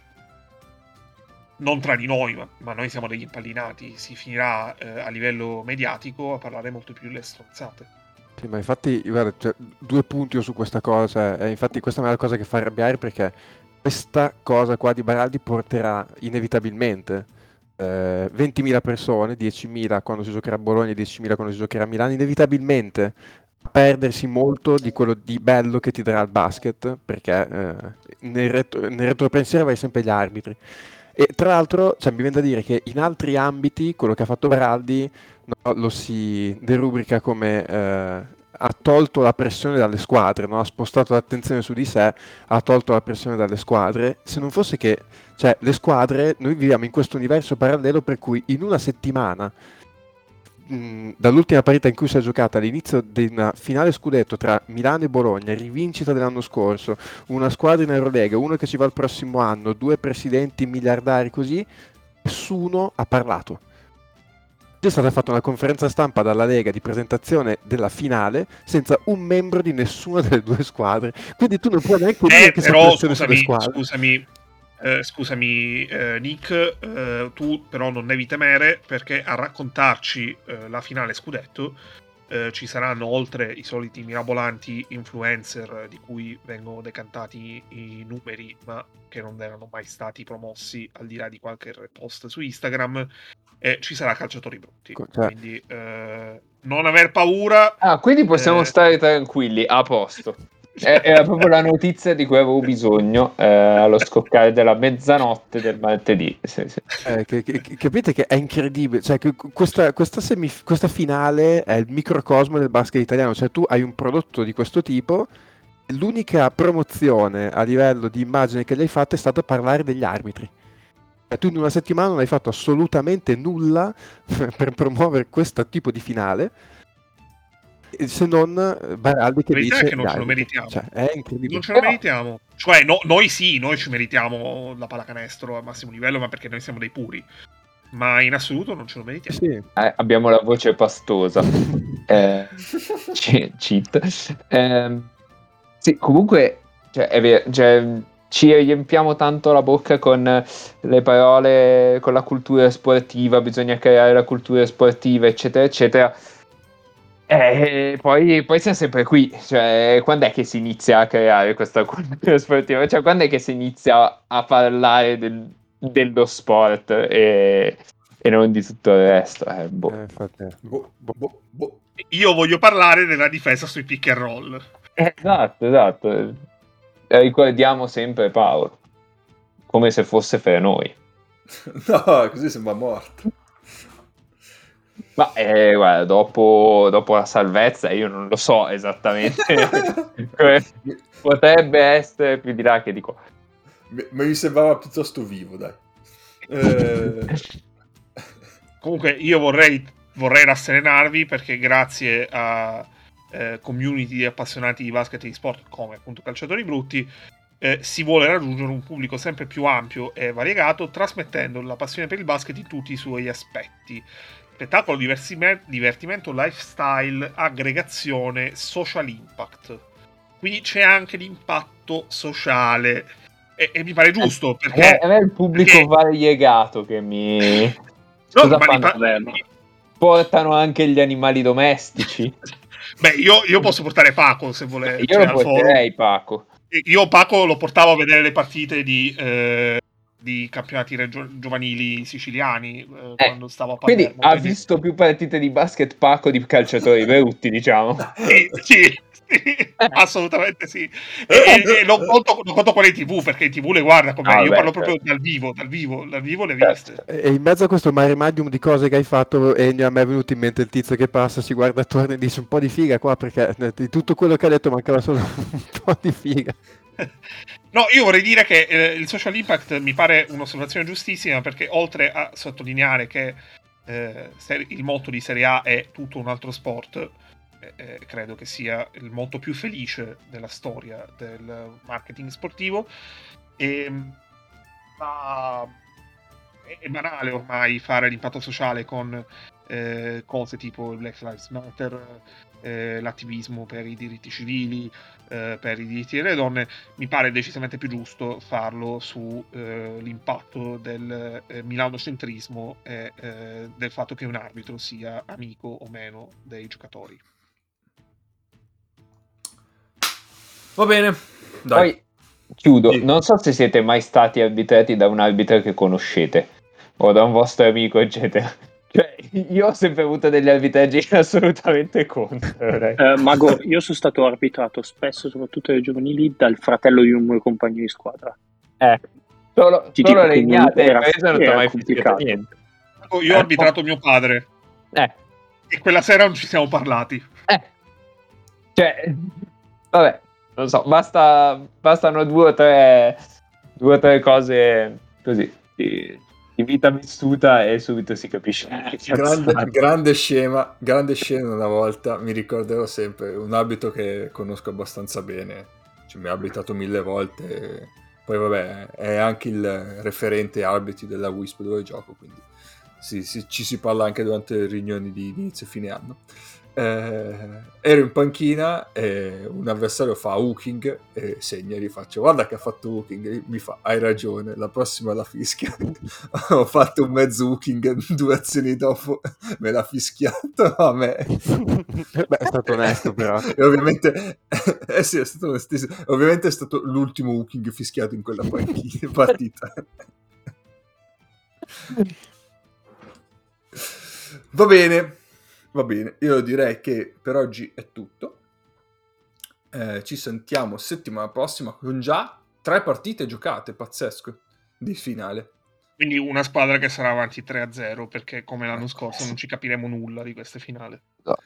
non tra di noi, ma, ma noi siamo degli impallinati, si finirà eh, a livello mediatico a parlare molto più delle stronzate. Sì, ma infatti, guarda, cioè, due punti su questa cosa, e infatti questa è una cosa che fa arrabbiare perché questa cosa qua di Baraldi porterà inevitabilmente eh, 20.000 persone, 10.000 quando si giocherà a Bologna e 10.000 quando si giocherà a Milano, inevitabilmente perdersi molto di quello di bello che ti darà il basket, perché eh, nel, retro, nel retropensiero vai sempre gli arbitri. E tra l'altro cioè, mi viene da dire che in altri ambiti quello che ha fatto Baraldi no, lo si derubrica come eh, ha tolto la pressione dalle squadre, no? ha spostato l'attenzione su di sé, ha tolto la pressione dalle squadre. Se non fosse che, cioè, le squadre, noi viviamo in questo universo parallelo per cui in una settimana, mh, dall'ultima partita in cui si è giocata all'inizio di una finale scudetto tra Milano e Bologna, rivincita dell'anno scorso, una squadra in Eurolega, uno che ci va il prossimo anno, due presidenti miliardari così, nessuno ha parlato è stata fatta una conferenza stampa dalla Lega di presentazione della finale senza un membro di nessuna delle due squadre. Quindi tu non puoi neanche dire eh, che però, scusami, scusami, eh, scusami eh, Nick, eh, tu però non devi temere perché a raccontarci eh, la finale scudetto eh, ci saranno oltre i soliti mirabolanti influencer di cui vengono decantati i numeri ma che non erano mai stati promossi al di là di qualche post su Instagram e ci sarà calciatori brutti. Cioè. Quindi eh, non aver paura. Ah, quindi possiamo eh... stare tranquilli, a posto. Era proprio la notizia di cui avevo bisogno eh, allo scoccare della mezzanotte del martedì. Sì, sì. Eh, che, che, capite che è incredibile, cioè, questa, questa, semif- questa, finale è il microcosmo del basket italiano, cioè tu hai un prodotto di questo tipo, l'unica promozione a livello di immagine che gli hai fatto è stata parlare degli arbitri. Cioè, tu in una settimana non hai fatto assolutamente nulla per promuovere questo tipo di finale se non Baraldi che dice che non ce lo meritiamo. cioè, è incredibile. Non ce lo meritiamo. Cioè no, noi sì noi ci meritiamo la pallacanestro a massimo livello ma perché noi siamo dei puri. Ma in assoluto non ce lo meritiamo. Sì. eh, abbiamo la voce pastosa. Eh, cheat. Eh, sì comunque cioè, è vero, cioè, ci riempiamo tanto la bocca con le parole, con la cultura sportiva, bisogna creare la cultura sportiva, eccetera, eccetera. E poi, poi siamo sempre qui, cioè, quando è che si inizia a creare questa cultura sportiva? Cioè, quando è che si inizia a parlare del, dello sport e, e, non di tutto il resto? Eh, boh. Eh, boh, boh, boh. Io voglio parlare della difesa sui pick and roll. Esatto, esatto ricordiamo sempre Paolo, come se fosse per noi. no, così sembra morto. Ma eh, guarda, dopo, dopo, la salvezza io non lo so esattamente. Potrebbe essere più di là che di qua. Ma mi sembrava piuttosto vivo, dai. Eh... Comunque io vorrei, vorrei rasserenarvi perché grazie a eh, community di appassionati di basket e di sport come appunto calciatori brutti, eh, si vuole raggiungere un pubblico sempre più ampio e variegato, trasmettendo la passione per il basket in tutti i suoi aspetti. Spettacolo, divertimento, lifestyle, aggregazione, social impact. Quindi c'è anche l'impatto sociale. E, e mi pare giusto perché. È, è il pubblico perché... variegato che mi. No, ma pa- portano anche gli animali domestici. Beh, io, io, posso portare Paco se volete. Io cioè, lo porterei Paco. Io Paco lo portavo a vedere le partite di, eh, di campionati regio- giovanili siciliani eh, eh, quando stavo a Palermo. Quindi ha visto più partite di basket Paco di calciatori brutti, diciamo. sì, sì, assolutamente sì. E, e, e non, conto, non, conto, quelle TV perché in TV le guarda come ah, io beh, parlo proprio certo. dal vivo, dal vivo, dal vivo le certo. viste. E in mezzo a questo mare medium di cose che hai fatto, Ennio, a me è venuto in mente il tizio che passa, si guarda attorno e dice un po' di figa qua perché di tutto quello che ha detto mancava solo un po' di figa. No, io vorrei dire che eh, il social impact mi pare un'osservazione giustissima perché oltre a sottolineare che eh, il motto di Serie A è tutto un altro sport, eh, credo che sia il molto più felice della storia del marketing sportivo. E, ma è banale ormai fare l'impatto sociale con eh, cose tipo il Black Lives Matter, eh, l'attivismo per i diritti civili, eh, per i diritti delle donne, mi pare decisamente più giusto farlo sull'impatto eh, del eh, milanocentrismo e eh, del fatto che un arbitro sia amico o meno dei giocatori. Va bene, dai. Poi chiudo, sì. non so se siete mai stati arbitrati da un arbitro che conoscete o da un vostro amico, eccetera. Io ho sempre avuto degli arbitraggi assolutamente contro. Eh, Mago, io sono stato arbitrato spesso, soprattutto nei giovanili, dal fratello di un mio compagno di squadra. Eh, solo, Ti solo regnate, era, non ti ho mai complicato. niente. Io ho arbitrato mio padre. Eh. E quella sera non ci siamo parlati. Eh. Cioè, vabbè, non so, basta, bastano due o tre, due o tre cose così di vita vissuta e subito si capisce. Grande, grande, scema, grande scena una volta, mi ricorderò sempre, un abito che conosco abbastanza bene, cioè, mi ha abitato mille volte, poi vabbè è anche il referente arbitri della WISP dove gioco, quindi sì, sì, ci si parla anche durante le riunioni di inizio e fine anno eh, ero in panchina e un avversario fa hooking e segna e gli faccio guarda che ha fatto hooking. E mi fa hai ragione la prossima la fischia. Ho fatto un mezzo hooking due azioni dopo me l'ha fischiato a me. Beh, è stato onesto però. E ovviamente eh sì è stato onestissimo. Ovviamente è stato l'ultimo hooking fischiato in quella panchina, partita. Va bene Va bene, io direi che per oggi è tutto. Eh, ci sentiamo settimana prossima con già tre partite giocate, pazzesco, di finale. Quindi una squadra che sarà avanti 3-0 perché come l'anno scorso non ci capiremo nulla di queste finale. No.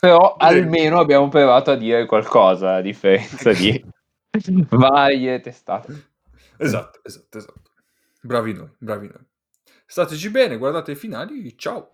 Però Bene. almeno abbiamo provato a dire qualcosa a differenza di varie testate. Esatto, esatto, esatto. Bravi noi, bravi noi. Stateci bene, guardate i finali, ciao!